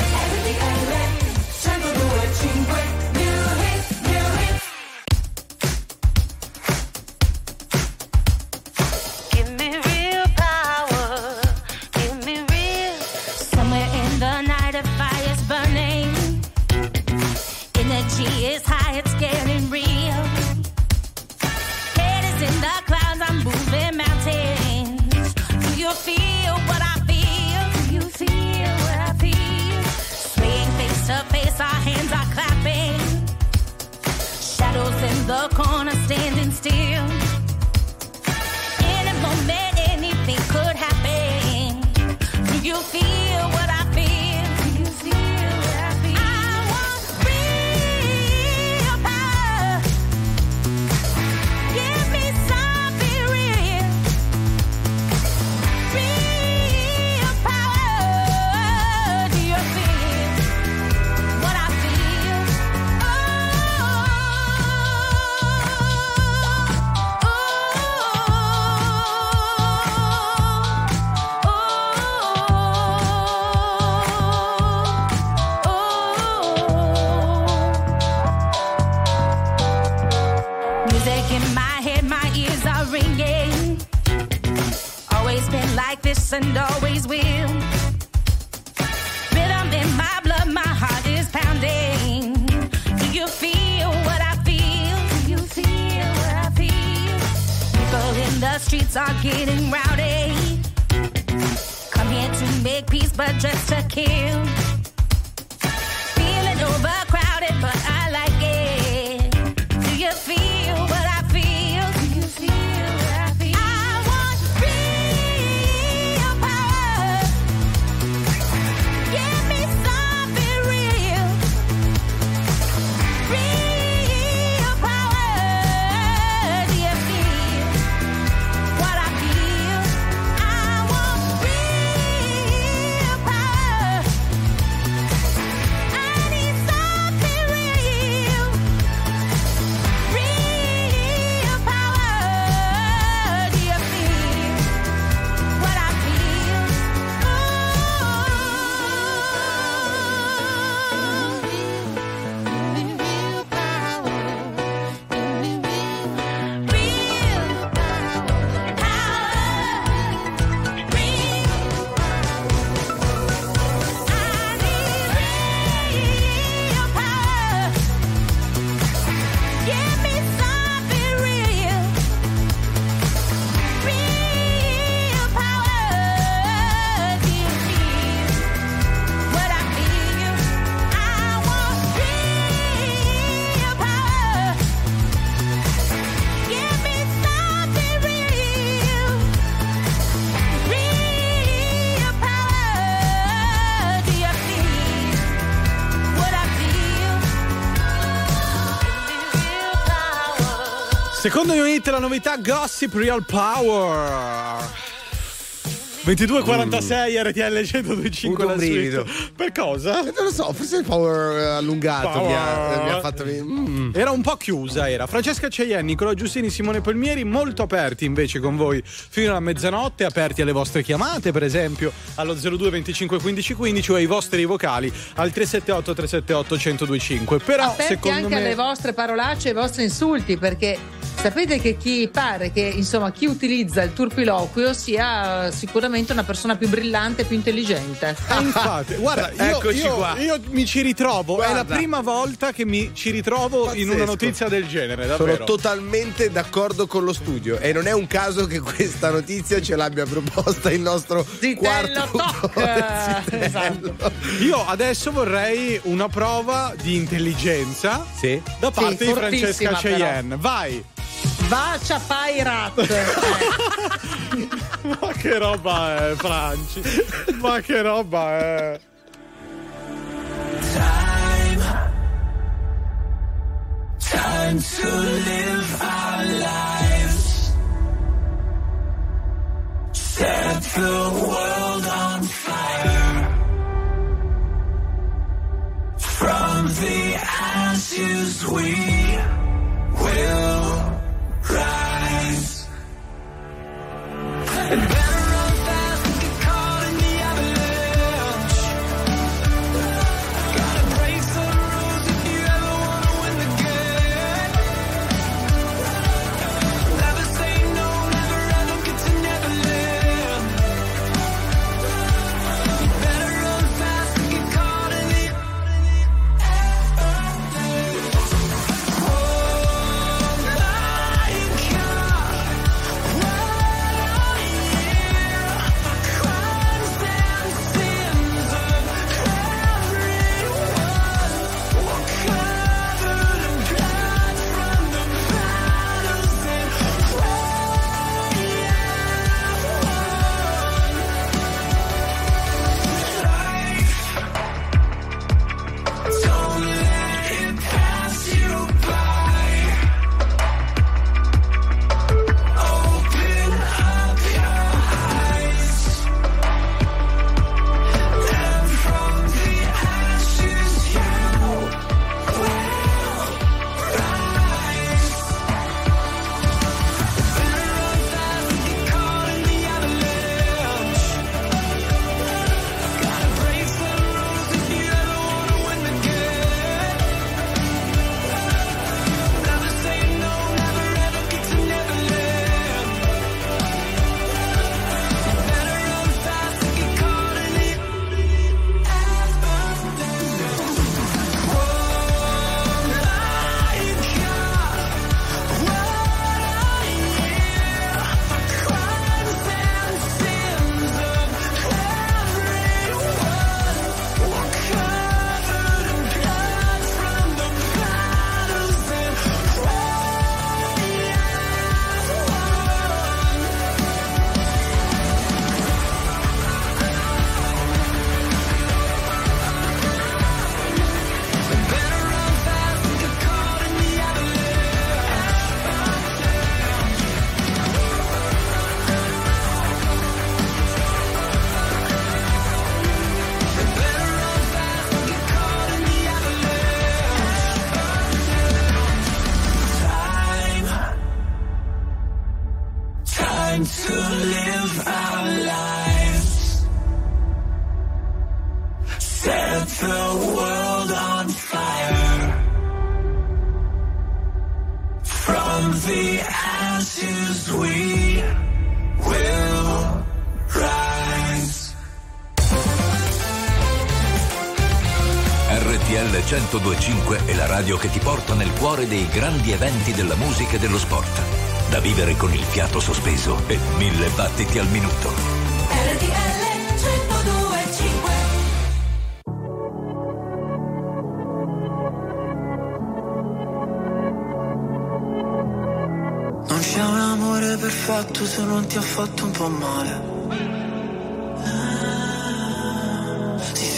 Secondo unit la novità Gossip Real Power. 22.46 RTL 125 Avuto la brivido. suite. Per cosa? Non lo so, forse il power eh, allungato Power. Mi, ha, mi ha fatto. Mm. Era un po' chiusa, era. Francesca Ceienni, Nicola Giustini, Simone Palmieri, molto aperti invece con voi fino alla mezzanotte, aperti alle vostre chiamate, per esempio allo 02 25 15 15 o ai vostri vocali al 378 378 1025. Però Aperti secondo anche me alle vostre parolacce e ai vostri insulti, perché sapete che chi pare che insomma chi utilizza il turpiloquio sia sicuramente una persona più brillante, più intelligente. Eh, infatti, guarda, io, Eccoci io- qua. io mi ci ritrovo. È la Guarda. prima volta che mi ci ritrovo in una Pazzesco. notizia del genere, Sono davvero. totalmente d'accordo con lo studio e non è un caso che questa notizia ce l'abbia proposta il nostro quarto Toc! esatto. Io adesso vorrei una prova di intelligenza Sì. da parte Sì, di Francesca. Cheyenne. Vai! Va a ciapai rat. Ma che roba è, Franci? Ma che roba è? Time to live our lives. Set the world on fire. From the ashes we will rise. RTL 1025 è la radio che ti porta nel cuore dei grandi eventi della musica e dello sport. Da vivere con il fiato sospeso e mille battiti al minuto. RTL 1025 Non c'è un amore perfetto se non ti ha fatto un po' male.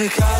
E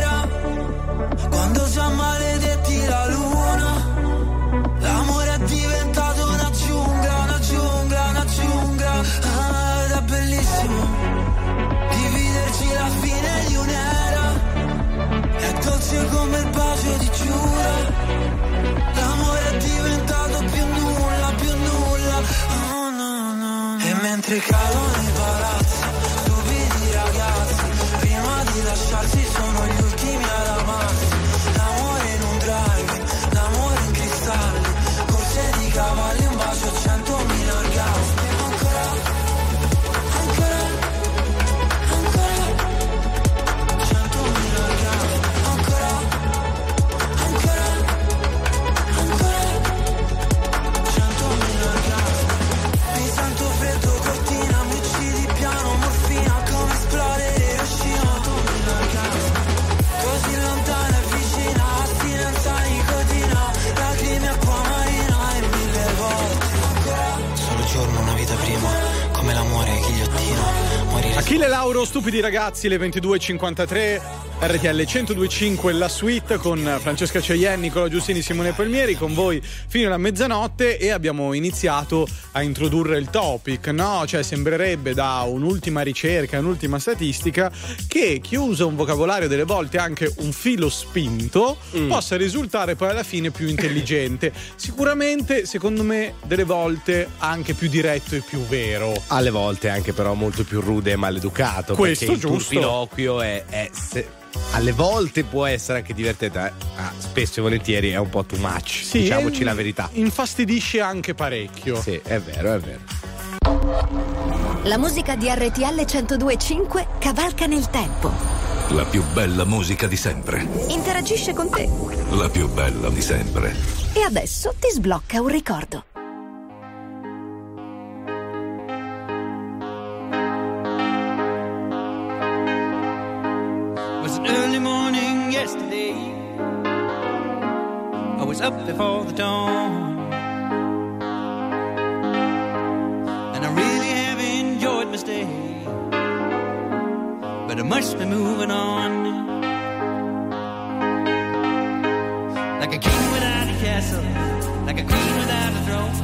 già maledetti la luna. L'amore è diventato una giungla, una giungla, una giungla. Ah, Ed è bellissimo Dividerci la fine di un'era. È dolce come il bacio di Giura Achille Lauro, stupidi ragazzi, le 22.53, RTL 102.5, la suite con Francesca Ceien, Nicola Giustini, Simone Palmieri, con voi fino alla mezzanotte e abbiamo iniziato a introdurre il topic, no? Cioè sembrerebbe da un'ultima ricerca, un'ultima statistica, che chi usa un vocabolario delle volte anche un filo spinto possa risultare poi alla fine più intelligente. Sicuramente, secondo me, delle volte anche più diretto e più vero. Alle volte anche però molto più rude e maleducato. Questo perché il giusto. turpiloquio è, è se- alle volte può essere anche divertente, eh, ah, spesso e volentieri è un po' too much. Sì, diciamoci la verità. Infastidisce anche parecchio. Sì, è vero, è vero. La musica di RTL 1025 cavalca nel tempo. La più bella musica di sempre. Interagisce con te. La più bella di sempre. E adesso ti sblocca un ricordo. Early morning yesterday. I was up before the dawn. And I really have enjoyed my stay. But I must be moving on. Like a king without a castle, like a queen without a throne.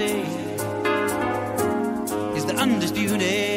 In what you say is the undisputed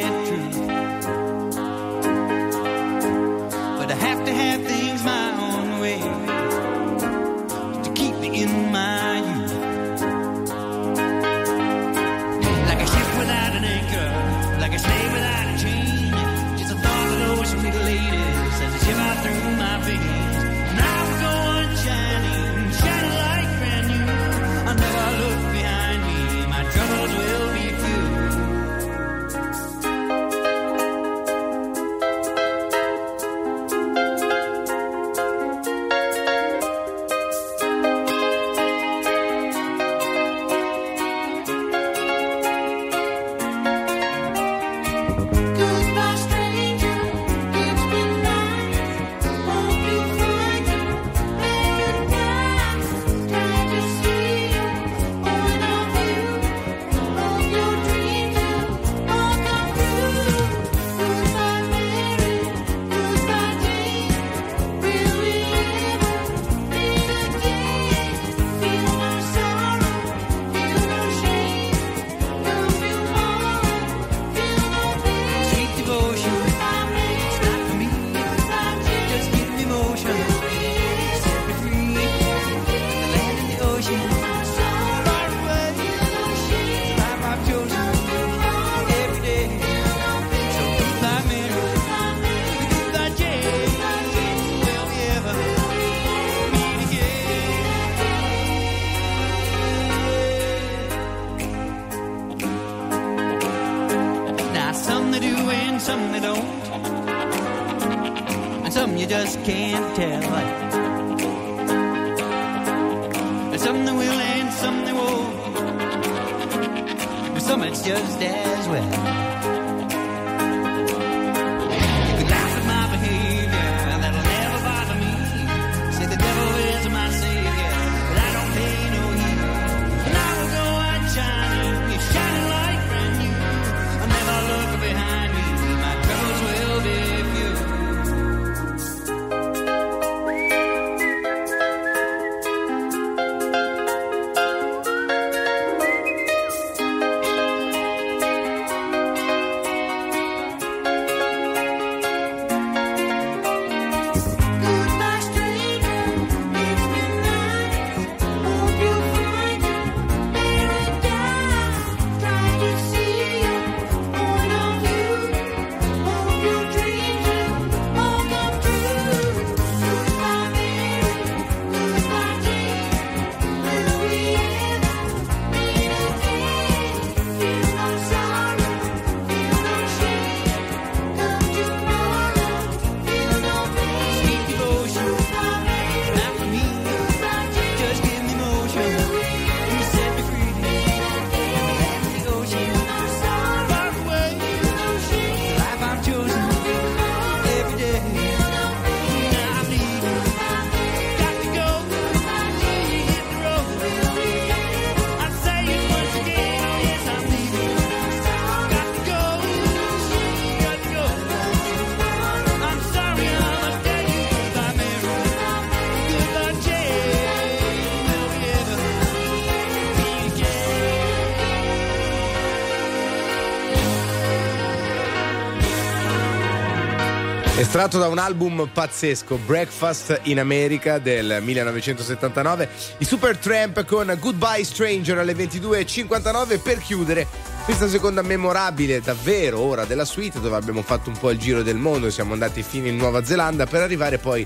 Estratto da un album pazzesco, Breakfast in America del 1979, i Supertramp con Goodbye Stranger alle 22.59 per chiudere questa seconda memorabile davvero ora della suite dove abbiamo fatto un po' il giro del mondo, siamo andati fino in Nuova Zelanda per arrivare poi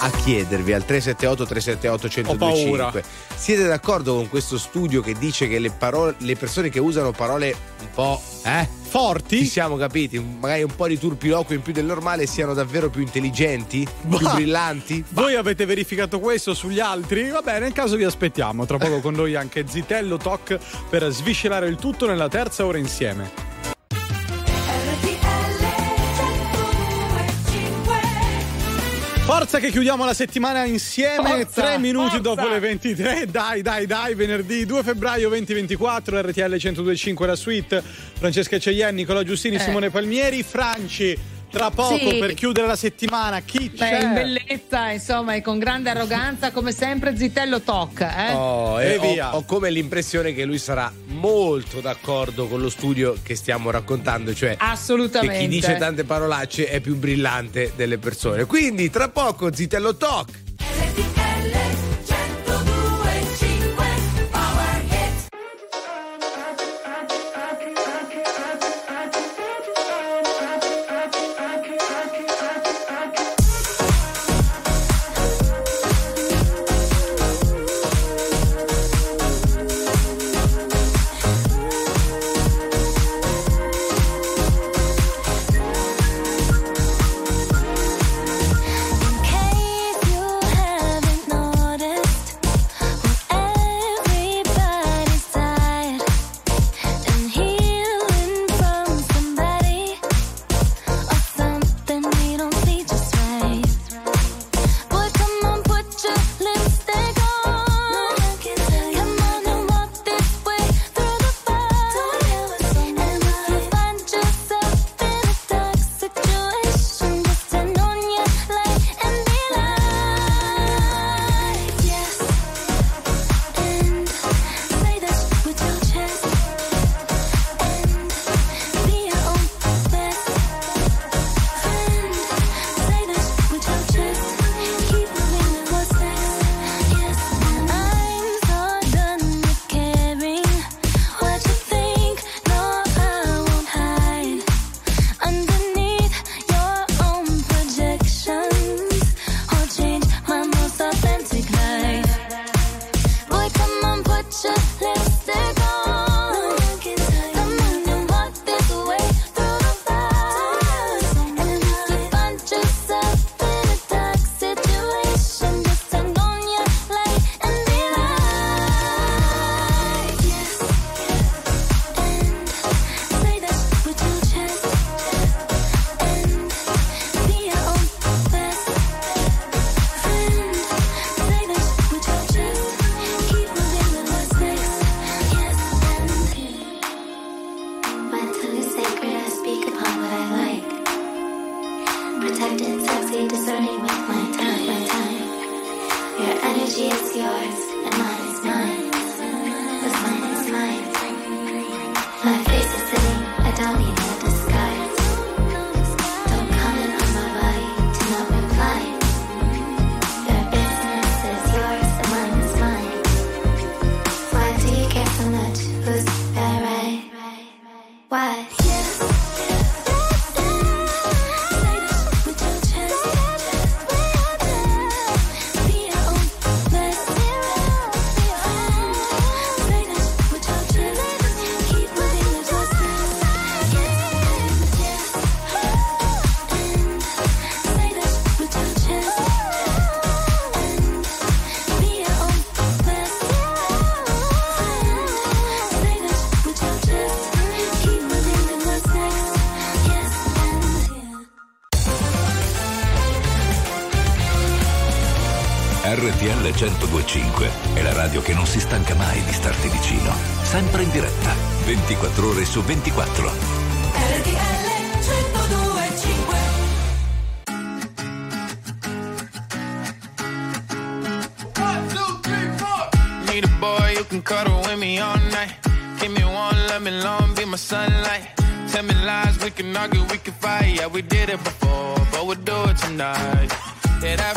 a chiedervi al 378 378 Ho paura. 1025 siete d'accordo con questo studio che dice che le, parole, le persone che usano parole un po' eh? Forti ci siamo capiti magari un po' di turpiloquio in più del normale siano davvero più intelligenti più Bah. brillanti Voi avete verificato questo sugli altri? Va bene, nel caso vi aspettiamo. Tra poco con noi anche Zitello Talk per sviscerare il tutto nella terza ora insieme. Forza che chiudiamo la settimana insieme, Forza, tre minuti forza. dopo le 23, dai dai dai, venerdì 2 febbraio 2024, RTL 1025 la suite, Francesca Cegliani, Nicola Giustini, Eh. Simone Palmieri, Franci, tra poco Sì. per chiudere la settimana, chi Beh, c'è? in bellezza, insomma, e con grande arroganza, come sempre, Zitello Toc. Eh? Oh, E e ho- via. Ho, come l'impressione che lui sarà molto d'accordo con lo studio che stiamo raccontando, cioè Assolutamente. che chi dice tante parolacce è più brillante delle persone. Quindi tra poco Zitello Talk. In 1025 è la radio che non si stanca mai di starti vicino. Sempre in diretta, 24 ore su 24. RTL 1025 Need a boy who can cuddle with me all night. Give me one, let me long, be my sunlight. Tell me lies, we can argue, we can fight. Yeah, we did it before, but we'll do it tonight. Yeah, that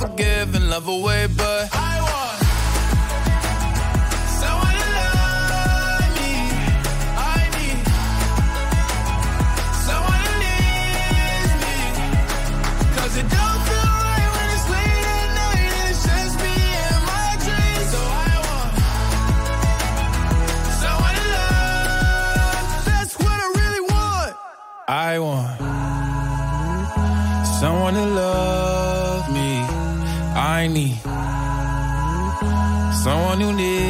And I'm not forgiving, love away, but someone who needs.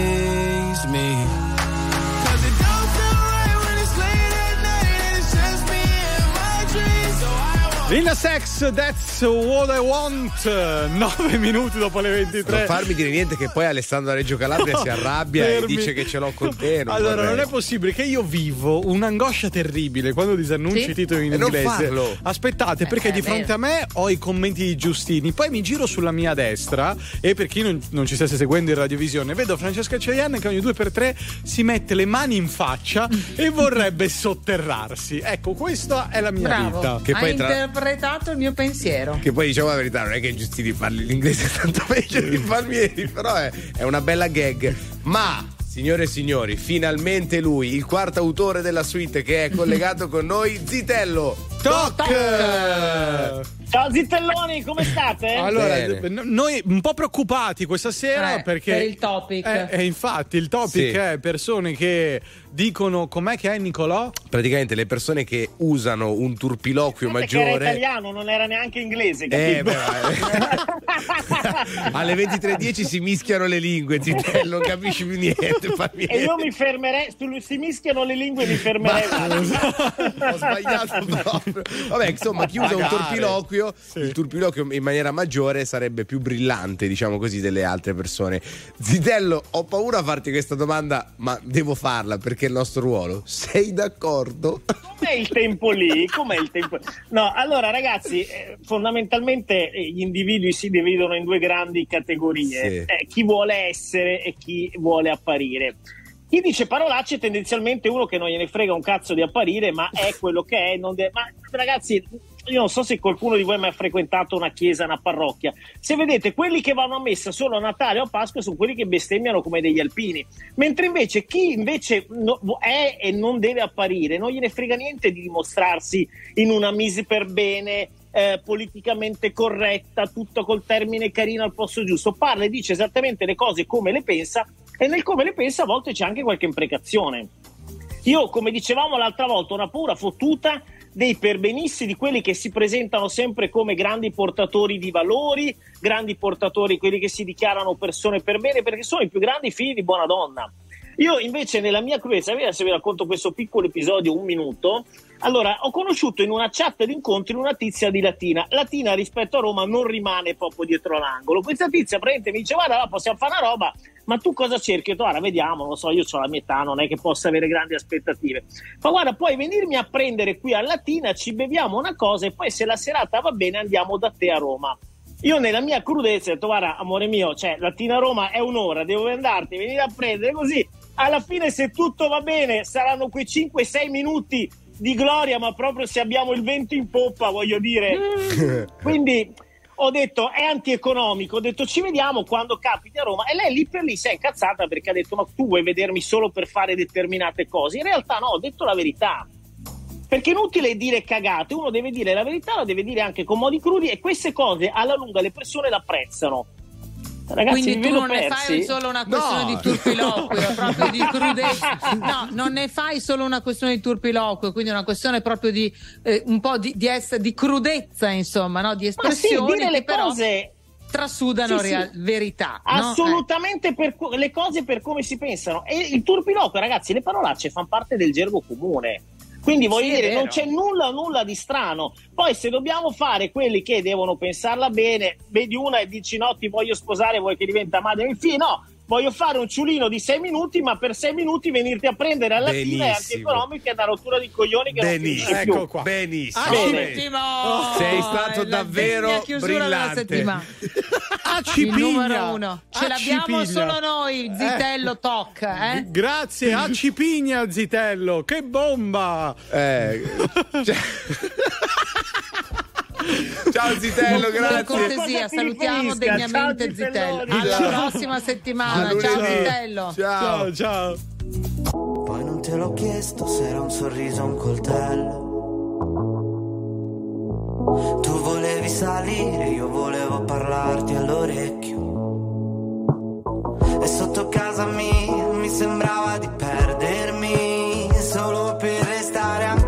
I want Lil Nas X, That's What I Want. 9 minuti dopo le 23. Non farmi dire niente che poi Alessandro Reggio Calabria No, si arrabbia e fermi. dice che ce l'ho con te. non allora, vorrei. non è possibile che io vivo un'angoscia terribile quando disannunci Sì? i titoli in E non inglese. farlo. Aspettate, perché Eh, di fronte a me ho i commenti di Giustini, poi mi giro sulla mia destra e per chi non, non ci stesse seguendo in radiovisione, vedo Francesca Ceian che ogni due per tre si mette le mani in faccia e vorrebbe sotterrarsi. Ecco, questa è la mia Bravo, vita. Che poi tra- interpretato il mio pensiero. Che poi diciamo la verità, non è che Giustini parli l'inglese tanto meglio di Palmieri, però è, è una bella gag. Ma, signore e signori, finalmente lui, il quarto autore della suite che è collegato con noi, Zitello. Toc! Ciao Zittelloni, come state? Allora, Bene. noi un po' preoccupati questa sera Eh, perché. per il topic. Eh, eh, infatti, il topic Sì. è persone che dicono com'è che è Nicolò? Praticamente le persone che usano un turpiloquio Perché era maggiore. italiano, non era neanche inglese, Eh, beh, alle 23.10 si mischiano le lingue, Zitello, non capisci più niente. Palmieri. e io mi fermerei, si mischiano le lingue e mi fermerei. Ho sbagliato proprio. Vabbè, insomma, chi usa un turpiloquio, il turpiloquio in maniera maggiore sarebbe più brillante, diciamo così, delle altre persone. Zitello, ho paura a farti questa domanda, ma devo farla perché il nostro ruolo. Sei d'accordo? Com'è il tempo lì? Com'è il tempo? No, allora ragazzi, eh, fondamentalmente eh, gli individui si dividono in due grandi categorie, Sì. Eh, chi vuole essere e chi vuole apparire. Chi dice parolacce è tendenzialmente uno che non gliene frega un cazzo di apparire, ma è quello che è. non deve- Ma ragazzi, io non so se qualcuno di voi ha mai frequentato una chiesa, una parrocchia. Se vedete, quelli che vanno a messa solo a Natale o a Pasqua sono quelli che bestemmiano come degli alpini. Mentre invece chi invece no- è e non deve apparire, non gliene frega niente di dimostrarsi in una mise per bene, eh, politicamente corretta, tutto col termine carino al posto giusto. Parla e dice esattamente le cose come le pensa e nel come le pensa a volte c'è anche qualche imprecazione. Io, come dicevamo l'altra volta, una paura fottuta dei perbenisti, di quelli che si presentano sempre come grandi portatori di valori, grandi portatori, quelli che si dichiarano persone per bene, perché sono i più grandi figli di buona donna. Io invece nella mia crudezza, adesso vi racconto questo piccolo episodio, un minuto. Allora, ho conosciuto in una chat di incontri una tizia di Latina. Latina rispetto a Roma non rimane proprio dietro l'angolo. Questa tizia praticamente mi dice guarda, possiamo fare una roba, ma tu cosa cerchi? Detto, guarda, vediamo, lo so, io ho la mia età, non è che possa avere grandi aspettative. Ma guarda, puoi venirmi a prendere qui a Latina, ci beviamo una cosa e poi se la serata va bene andiamo da te a Roma. Io nella mia crudezza ho detto, guarda, amore mio, cioè Latina Roma è un'ora, devo andarti, venire a prendere così. Alla fine, se tutto va bene, saranno quei 5-6 minuti di gloria, ma proprio se abbiamo il vento in poppa, voglio dire. Quindi ho detto è antieconomico, ho detto ci vediamo quando capiti a Roma e lei lì per lì si è incazzata perché ha detto ma tu vuoi vedermi solo per fare determinate cose. In realtà no, ho detto la verità. Perché è inutile dire cagate, uno deve dire la verità, la deve dire anche con modi crudi e queste cose alla lunga le persone l'apprezzano. Ragazzi, Quindi tu non ne persi? fai solo una questione No. di turpiloquio, proprio di crudezza. No, non ne fai solo una questione di turpiloquio, quindi una questione proprio di eh, un po' di, di, ess- di crudezza, insomma, no? di Ma sì, dire le però cose trasudano Sì, sì. rea- verità. no? Assolutamente per co- le cose per come si pensano. E il turpiloquio, ragazzi, le parolacce fanno parte del gergo comune. Quindi voglio Sì, dire, non c'è nulla, nulla di strano. Poi se dobbiamo fare quelli che devono pensarla bene, vedi una e dici no, ti voglio sposare, vuoi che diventa madre figlio? No, voglio fare un ciulino di sei minuti, ma per sei minuti venirti a prendere alla fine è Benissimo. antieconomica e una rottura di coglioni che non Benissimo, finisce più. ecco qua. Benissimo. Ottimo! Sei stato È la davvero della brillante. numero uno. Ce Ah, l'abbiamo solo noi, zitello toc. Eh? Grazie a Cipigna Zitello, che bomba! Eh, Ciao Zitello, Per grazie. cortesia, salutiamo degnamente Zitello. Alla prossima settimana. Ciao lunedì. Zitello. Ciao, ciao. Poi non te l'ho chiesto se era un sorriso o un coltello. Tu volevi salire, io volevo parlarti all'orecchio. E sotto casa mia mi sembrava di perdermi solo per restare ancora,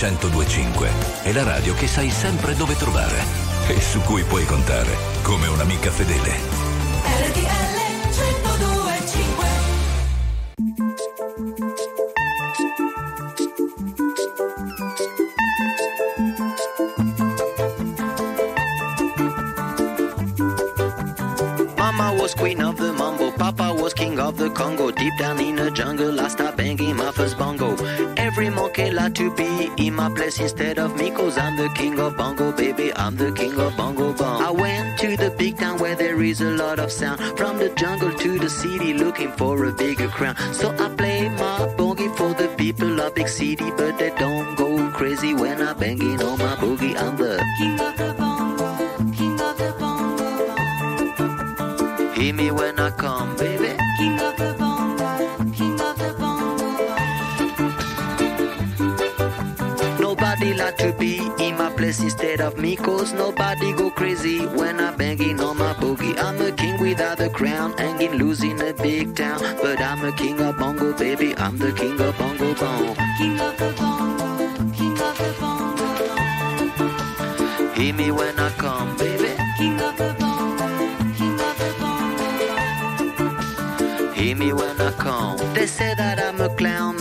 1025 è la radio che sai sempre dove trovare e su cui puoi contare come un'amica fedele. RTL 1025 Mama was queen of the mambo, Papa was king of the Congo. Deep down in the jungle, I start banging my first bongo. Every monkey like to be in my place instead of me, cause I'm the king of bongo, baby. I'm the king of bongo bong. I went to the big town where there is a lot of sound. From the jungle to the city, looking for a bigger crown. So I play my boogie for the people of big city, but they don't go crazy when I banging on my boogie. I'm the King of the bongo, king of the bongo, hear me when I come, baby. Like to be in my place instead of me Cause nobody go crazy when I'm banging on my boogie. I'm a king without a crown, hanging loose in a big town. But I'm a king of bongo, baby, I'm the king of bongo bong King of the bongo, king of the bongo, Hear me when I come, baby. King of the bongo, king of the bongo. Hear me when I come. They say that I'm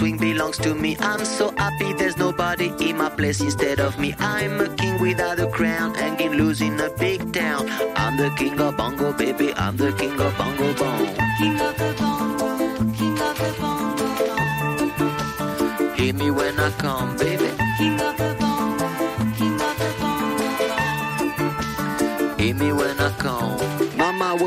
swing belongs to me. I'm so happy there's nobody in my place instead of me. I'm a king without a crown, hanging loose in a big town. I'm the king of bongo, baby. I'm the king of bongo bong. King of the bongo, king of the bongo, Hear me when I come, baby.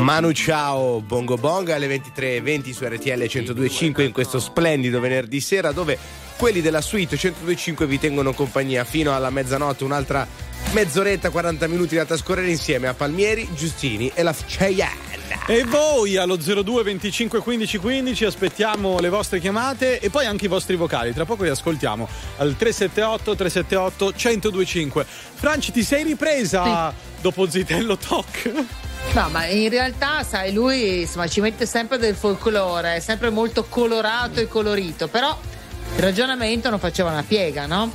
Manu ciao, Bongo Bonga alle 23.20 su RTL 102.5 in questo splendido venerdì sera dove quelli della suite 102.5 vi tengono compagnia fino alla mezzanotte, un'altra mezz'oretta, 40 minuti da trascorrere insieme a Palmieri, Giustini e la Cheyenne. E voi allo 02 25 15 15 aspettiamo le vostre chiamate e poi anche i vostri vocali. Tra poco li ascoltiamo al 378 378 1025. Franci, ti sei ripresa dopo Zitello Talk? No, ma in realtà, sai, lui insomma, ci mette sempre del folklore, è sempre molto colorato e colorito, però il ragionamento non faceva una piega, no?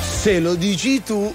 Se lo dici tu,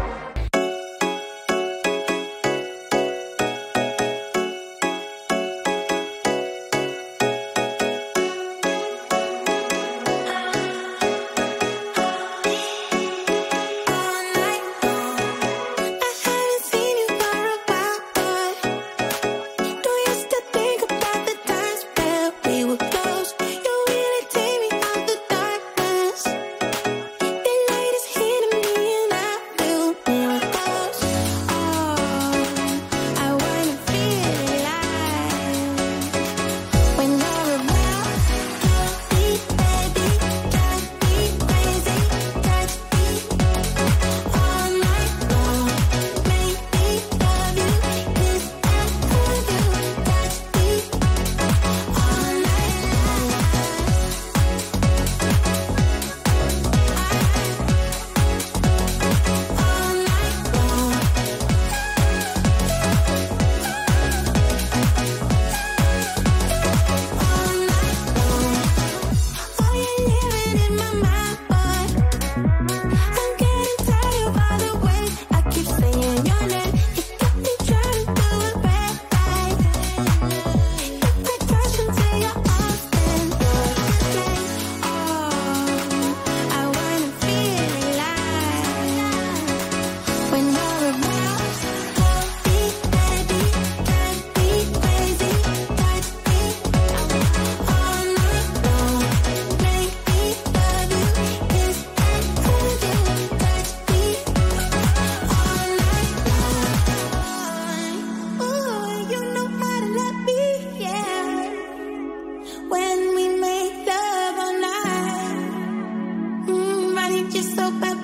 Mm, I need you so bad,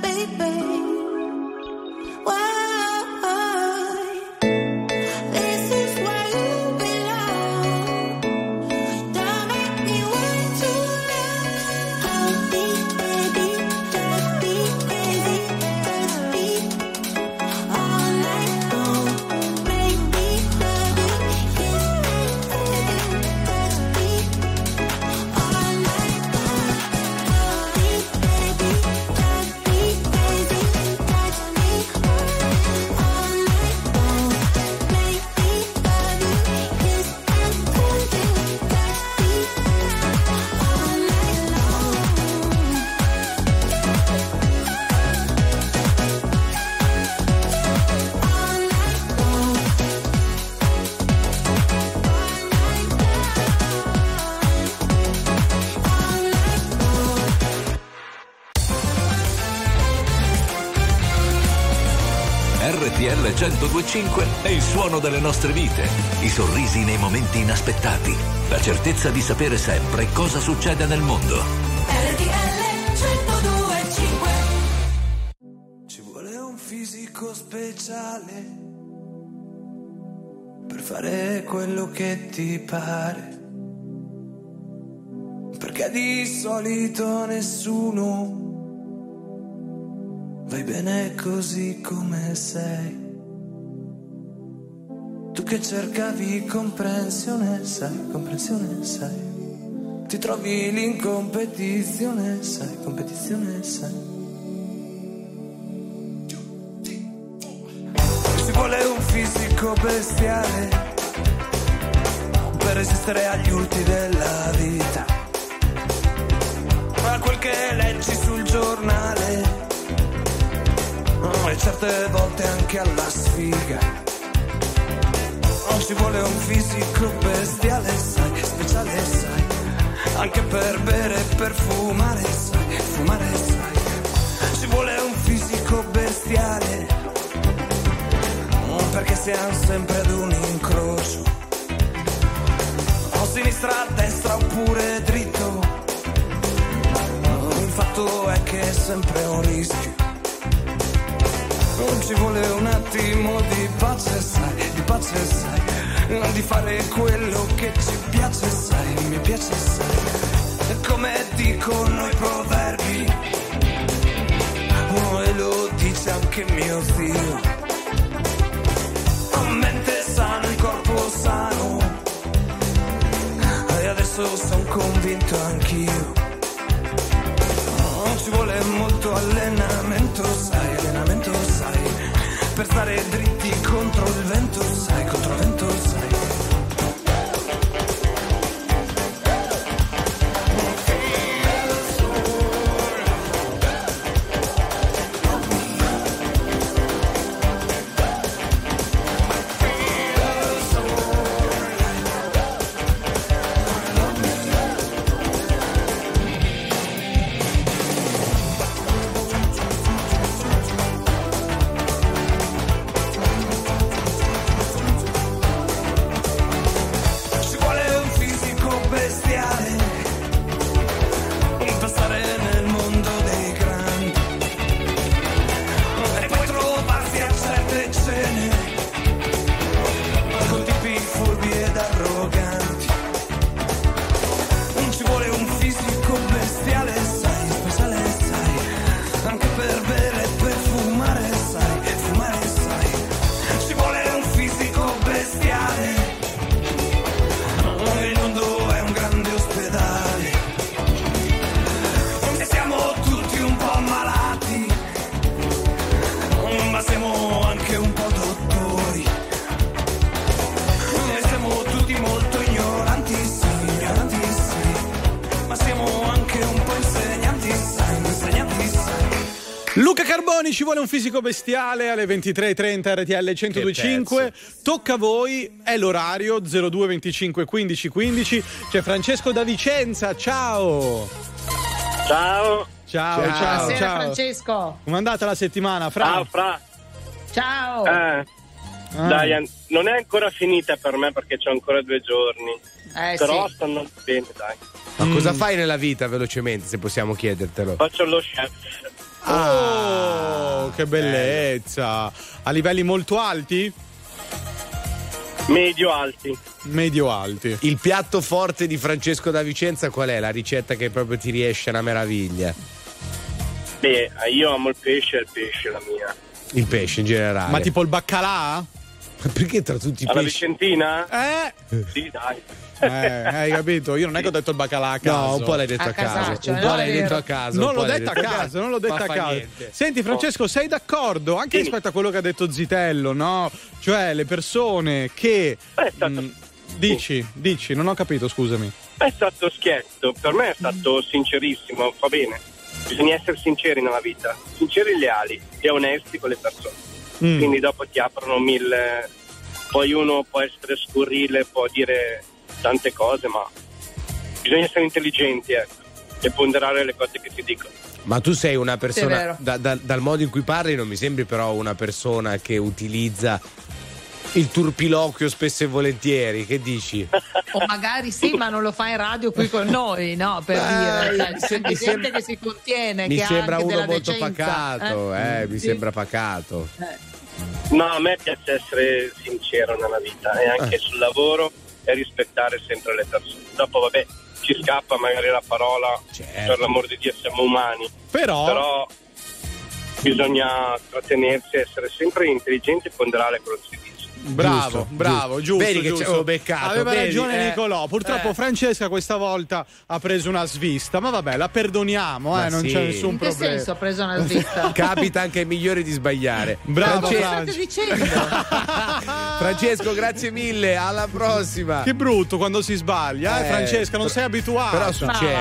1025 è il suono delle nostre vite, i sorrisi nei momenti inaspettati, la certezza di sapere sempre cosa succede nel mondo. RTL 1025 Ci vuole un fisico speciale per fare quello che ti pare. Perché di solito nessuno vai bene così come sei. Che cercavi comprensione, sai, comprensione, sai. Ti trovi in competizione, sai, competizione, sai. Ci vuole un fisico bestiale per resistere agli urti della vita. Ma quel che leggi sul giornale e certe volte anche alla sfiga. Ci vuole un fisico bestiale, sai, speciale, sai, anche per bere e per fumare, sai, fumare, sai. Ci vuole un fisico bestiale, perché siamo sempre ad un incrocio. O sinistra, destra oppure dritto. Il fatto è che è sempre un rischio. Non ci vuole un attimo di pace, sai, di pace, sai, di fare quello che ci piace, sai, mi piace, sai. Come dicono i proverbi, oh, e lo dice anche mio zio. Con mente sana, il corpo sano, e adesso sono convinto anch'io. Non ci vuole molto allenamento, sai, allenamento, sai, per stare dritti contro il vento, vuole un fisico bestiale alle 23.30 RTL 1025. Tocca a voi, è l'orario 02 25 15 15. C'è Francesco da Vicenza, ciao! Ciao! Ciao, ciao, ciao. Buonasera Francesco. Com'è andata la settimana, Fra? Ciao, Fra. Ciao. Eh, Ah. Dai, non è ancora finita per me perché c'ho ancora due giorni. Eh, Però sì. sto andando bene, dai. Ma cosa fai nella vita, velocemente, se possiamo chiedertelo? Faccio lo chef. Oh, che bellezza! A livelli molto alti? Medio alti. Medio alti. Il piatto forte di Francesco da Vicenza qual è? La ricetta che proprio ti riesce una meraviglia? Beh, io amo il pesce e il pesce è la mia. Il pesce in generale. Ma tipo il baccalà? Perché tra tutti i Alla pesci? Vicentina? Eh? Sì, dai. Eh, hai capito? Io non è che ho detto il baccalà a caso. No, un po' l'hai detto a, A caso. un po' l'hai detto a caso. Non l'ho detta a detto caso, non l'ho detta Ma a caso. Senti, Francesco, sei d'accordo anche rispetto a quello che ha detto Zitello, no? Cioè, le persone che. mm, dici, dici, non ho capito, scusami. È stato scherzo, per me è stato sincerissimo, va bene. Bisogna essere sinceri nella vita, sinceri e leali e onesti con le persone. Mm. Quindi dopo ti aprono mille. Poi uno può essere scurrile, può dire tante cose, ma bisogna essere intelligenti ecco, e ponderare le cose che si dicono. Ma tu sei una persona, da- da- dal modo in cui parli, non mi sembri però una persona che utilizza il turpiloquio spesso e volentieri. Che dici? O magari sì, ma non lo fa in radio qui con noi, no? Per Eh, dire, mi Cioè, c'è mi gente sembra- che si contiene, mi sembra anche uno della molto decenza, pacato, eh, mi Sì. sembra pacato. No, a me piace essere sincero nella vita e anche Eh. sul lavoro e rispettare sempre le persone. Dopo, vabbè, ci scappa magari la parola, per l'amor di Dio siamo umani. Però, Però bisogna trattenersi essere sempre intelligenti e ponderare quello che si dice. Bravo, Giusto, bravo, giusto. giusto. Vedi che ci avevo beccato, Aveva vedi, ragione eh. Nicolò. Purtroppo Eh. Francesca questa volta ha preso una svista, ma vabbè, la perdoniamo, eh, non sì. c'è nessun In che problema. senso ha preso una svista? Capita anche ai migliori di sbagliare. Bravo, France- Cosa state dicendo? Francesco, grazie mille. Alla prossima. Che brutto quando si sbaglia, eh, Eh, Francesca, non sei abituata. però succede.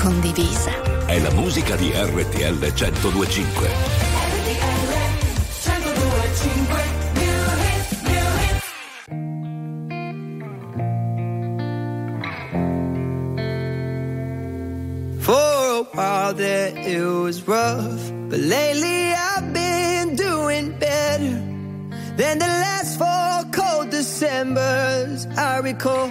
condivisa. È la musica di RTL 1025. For a while there it was rough, but lately I've been doing better than the last four cold Decembers I recall.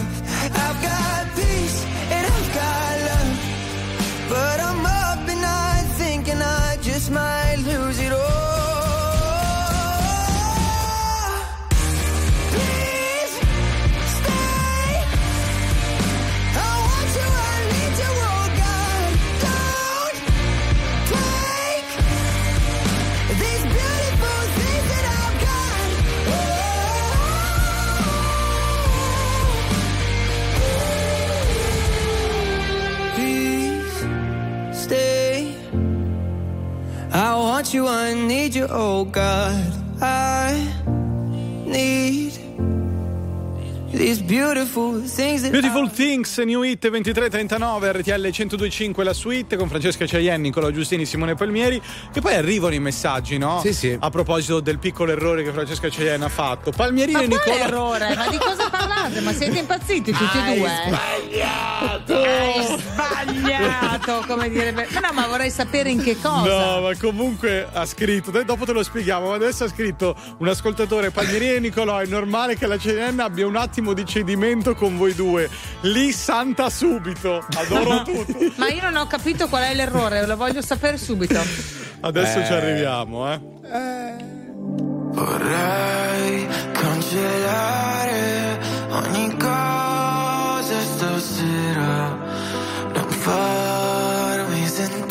You, I need you, oh God. Beautiful things Beautiful Things, New Hit 2339, RTL 1025 la suite con Francesca Ciaienni, Nicola Giustini, Simone Palmieri. Che poi arrivano i messaggi, no? Sì, sì. A proposito del piccolo errore che Francesca Ciaienni ha fatto. Palmieri e Nicola. errore? Ma di cosa parlate? Ma siete impazziti tutti e due? sbagliato! Hai sbagliato, come direbbe. Ma no, ma vorrei sapere in che cosa. No, ma comunque ha scritto, dai, dopo te lo spieghiamo, ma adesso ha scritto un ascoltatore, Palmieri e Nicolò, è normale che la CNN abbia un attimo di cedimento con voi due. Lì santa subito. Adoro tutti. Ma io non ho capito qual è l'errore, lo voglio sapere subito. Adesso Eh. ci arriviamo, eh. Vorrei cancellare ogni cosa stasera, non farmi sentire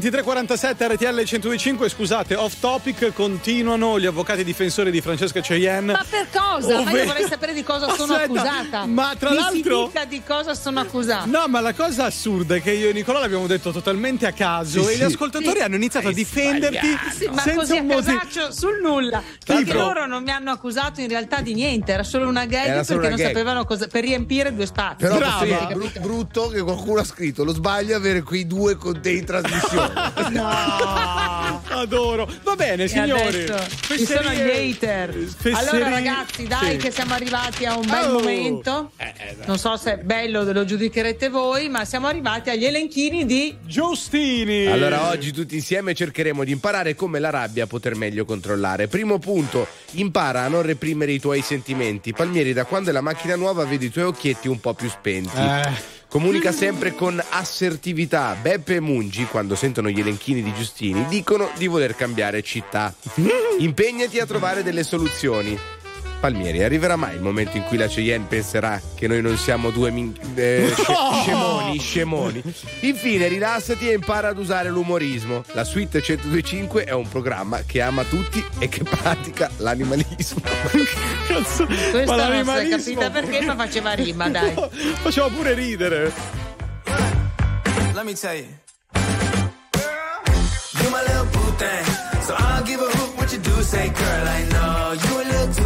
2347 RTL 125 scusate off topic continuano gli avvocati difensori di Francesca Cheyenne Ma per cosa? Ma Ovvero- io vorrei sapere di cosa sono Aspetta, accusata. ma tra Mi l'altro- Si dica di cosa sono accusata. No, ma la cosa assurda è che io e Nicola l'abbiamo detto totalmente a caso Sì, e sì. gli ascoltatori Sì. hanno iniziato a difenderti Sì, ma senza così a un motivo. casaccio sul nulla. Perché Tipo? loro non mi hanno accusato in realtà di niente, era solo una gag solo perché una non gag. sapevano cosa. per riempire due spazi. Però bru- brutto che qualcuno ha scritto lo sbaglio è avere quei due con te in trasmissione. Adoro. Va bene, E signori. ci sono gli hater. fesserie- Allora, ragazzi, dai, Sì. che siamo arrivati a un bel Oh. momento. Non so se è bello, lo giudicherete voi, ma siamo arrivati agli elenchini di Giustini. Allora oggi tutti insieme cercheremo di imparare come la rabbia poter meglio controllare. Primo punto, impara a non reprimere i tuoi sentimenti. Palmieri, da quando è la macchina nuova vedi i tuoi occhietti un po' più spenti. Eh. Comunica sempre con assertività. Beppe e Mungi, quando sentono gli elenchini di Giustini, dicono di voler cambiare città. Impegnati a trovare delle soluzioni. Palmieri, arriverà mai il momento in cui la Cheyenne penserà che noi non siamo due min- eh, No! scemoni, scemoni? Infine, rilassati e impara ad usare l'umorismo. La Suite 1025 è un programma che ama tutti e che pratica l'animalismo. Cazzo, Questa ma non si è l'animalismo- capita perché, ma faceva rima, dai. Faceva pure ridere. Let me tell you. You my little boo thing. So I'll give a hoot what you do say, girl. I know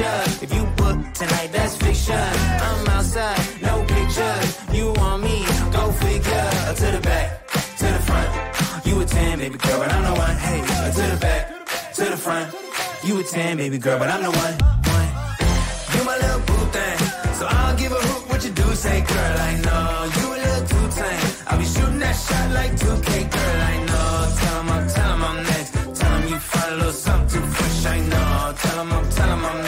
If you book tonight, that's fiction. I'm outside, no pictures. You want me? Go figure. To the back, to the front. You a 10, baby girl, but I'm the one. Hey, to the back, to the front. You a 10, baby girl, but I'm the one. one. You my little boo thing. So I'll give a hoot what you do say, girl. I know you a little too tame. I'll be shooting that shot like 2K, girl. I know. Tell 'em I'm, tell 'em I'm next. Tell 'em you find a little something too fresh. I know. Tell 'em I'm, tell 'em I'm next.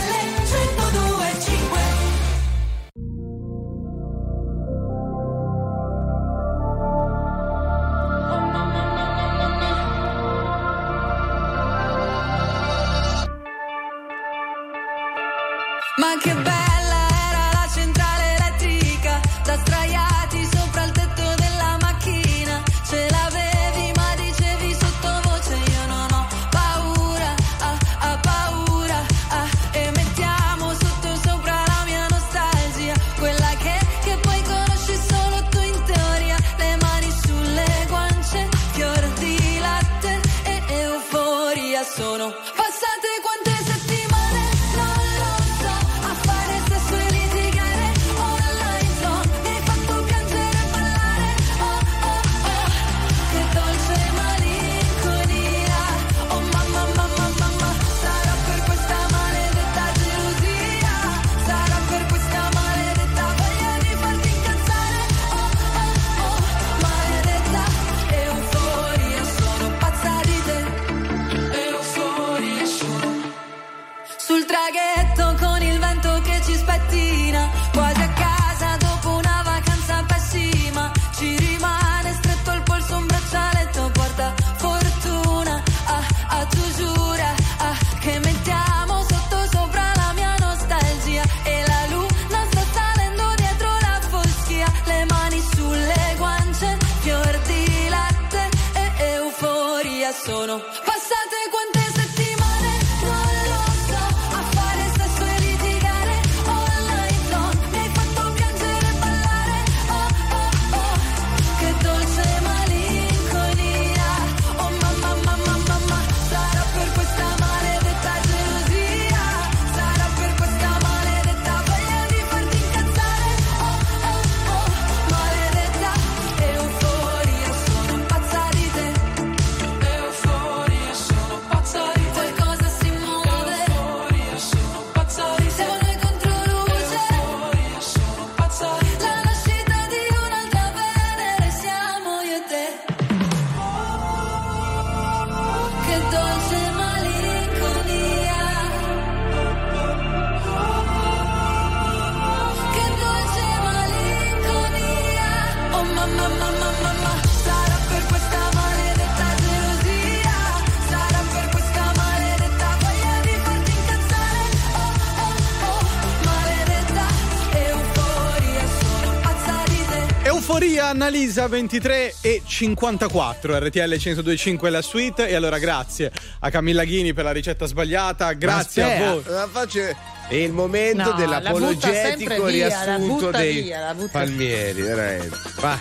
Annalisa 23 e 54 RTL 1025 la suite e allora grazie a Camilla Ghini per la ricetta sbagliata grazie Aspetta, a voi la faccio- È il momento No, dell'apologetico via, riassunto dei via, palmieri, veramente. Va.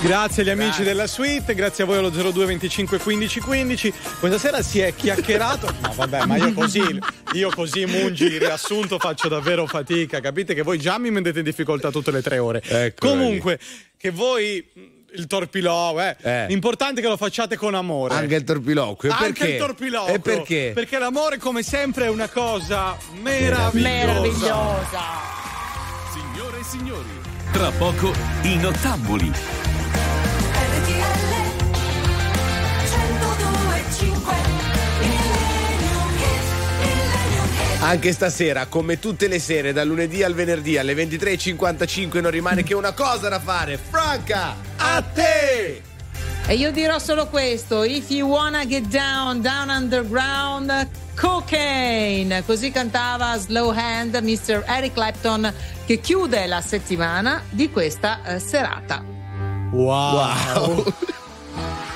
Grazie agli amici Grazie. della suite, grazie a voi allo 02 25 15 15. Questa sera si è chiacchierato. No, vabbè, ma io così, io così mungi riassunto faccio davvero fatica, capite che voi già mi mettete in difficoltà tutte le tre ore. Ecco Comunque, lì. che voi mm, il torpilò, eh. eh. L'importante è che lo facciate con amore. Anche il torpilocquio. Anche il torpilocquio. E perché? Perché l'amore, come sempre, è una cosa meravigliosa. Meravigliosa. Signore e signori, tra poco i nottamboli. RTL 102 5 Anche stasera, come tutte le sere, dal lunedì al venerdì alle 23.55 non rimane che una cosa da fare. Franca, a te! E io dirò solo questo: If you wanna get down, down underground, cocaine. Così cantava Slow Hand Mr. Eric Clapton, che chiude la settimana di questa eh, serata. Wow. If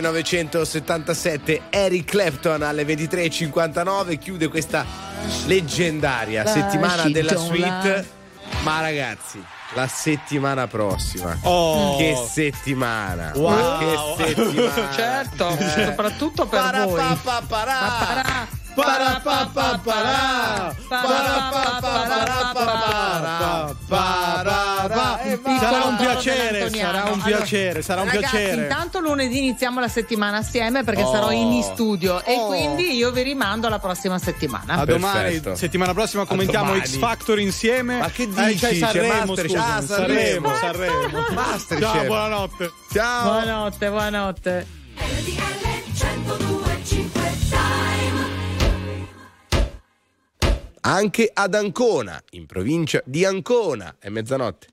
1977 Eric Clapton alle 23.59 chiude questa leggendaria settimana della suite. Ma ragazzi, la settimana prossima. Oh. Che settimana! Wow. Ma che settimana! Certo, soprattutto per Para voi. pa pa. Para Sarà un piacere, sarà un Allora, piacere, sarà un ragazzi, piacere. Intanto lunedì iniziamo la settimana assieme perché Oh. sarò in studio e Oh. quindi io vi rimando alla prossima settimana. A domani, settimana prossima commentiamo. X Factor insieme. Ma che Eh, dici? c'è C'è Sanremo, Masterchef. scusami, Ah, Sanremo, Sanremo. Sanremo. Masterchef. Ciao, buonanotte. Ciao. Buonanotte, buonanotte. Anche ad Ancona, in provincia di Ancona, è mezzanotte.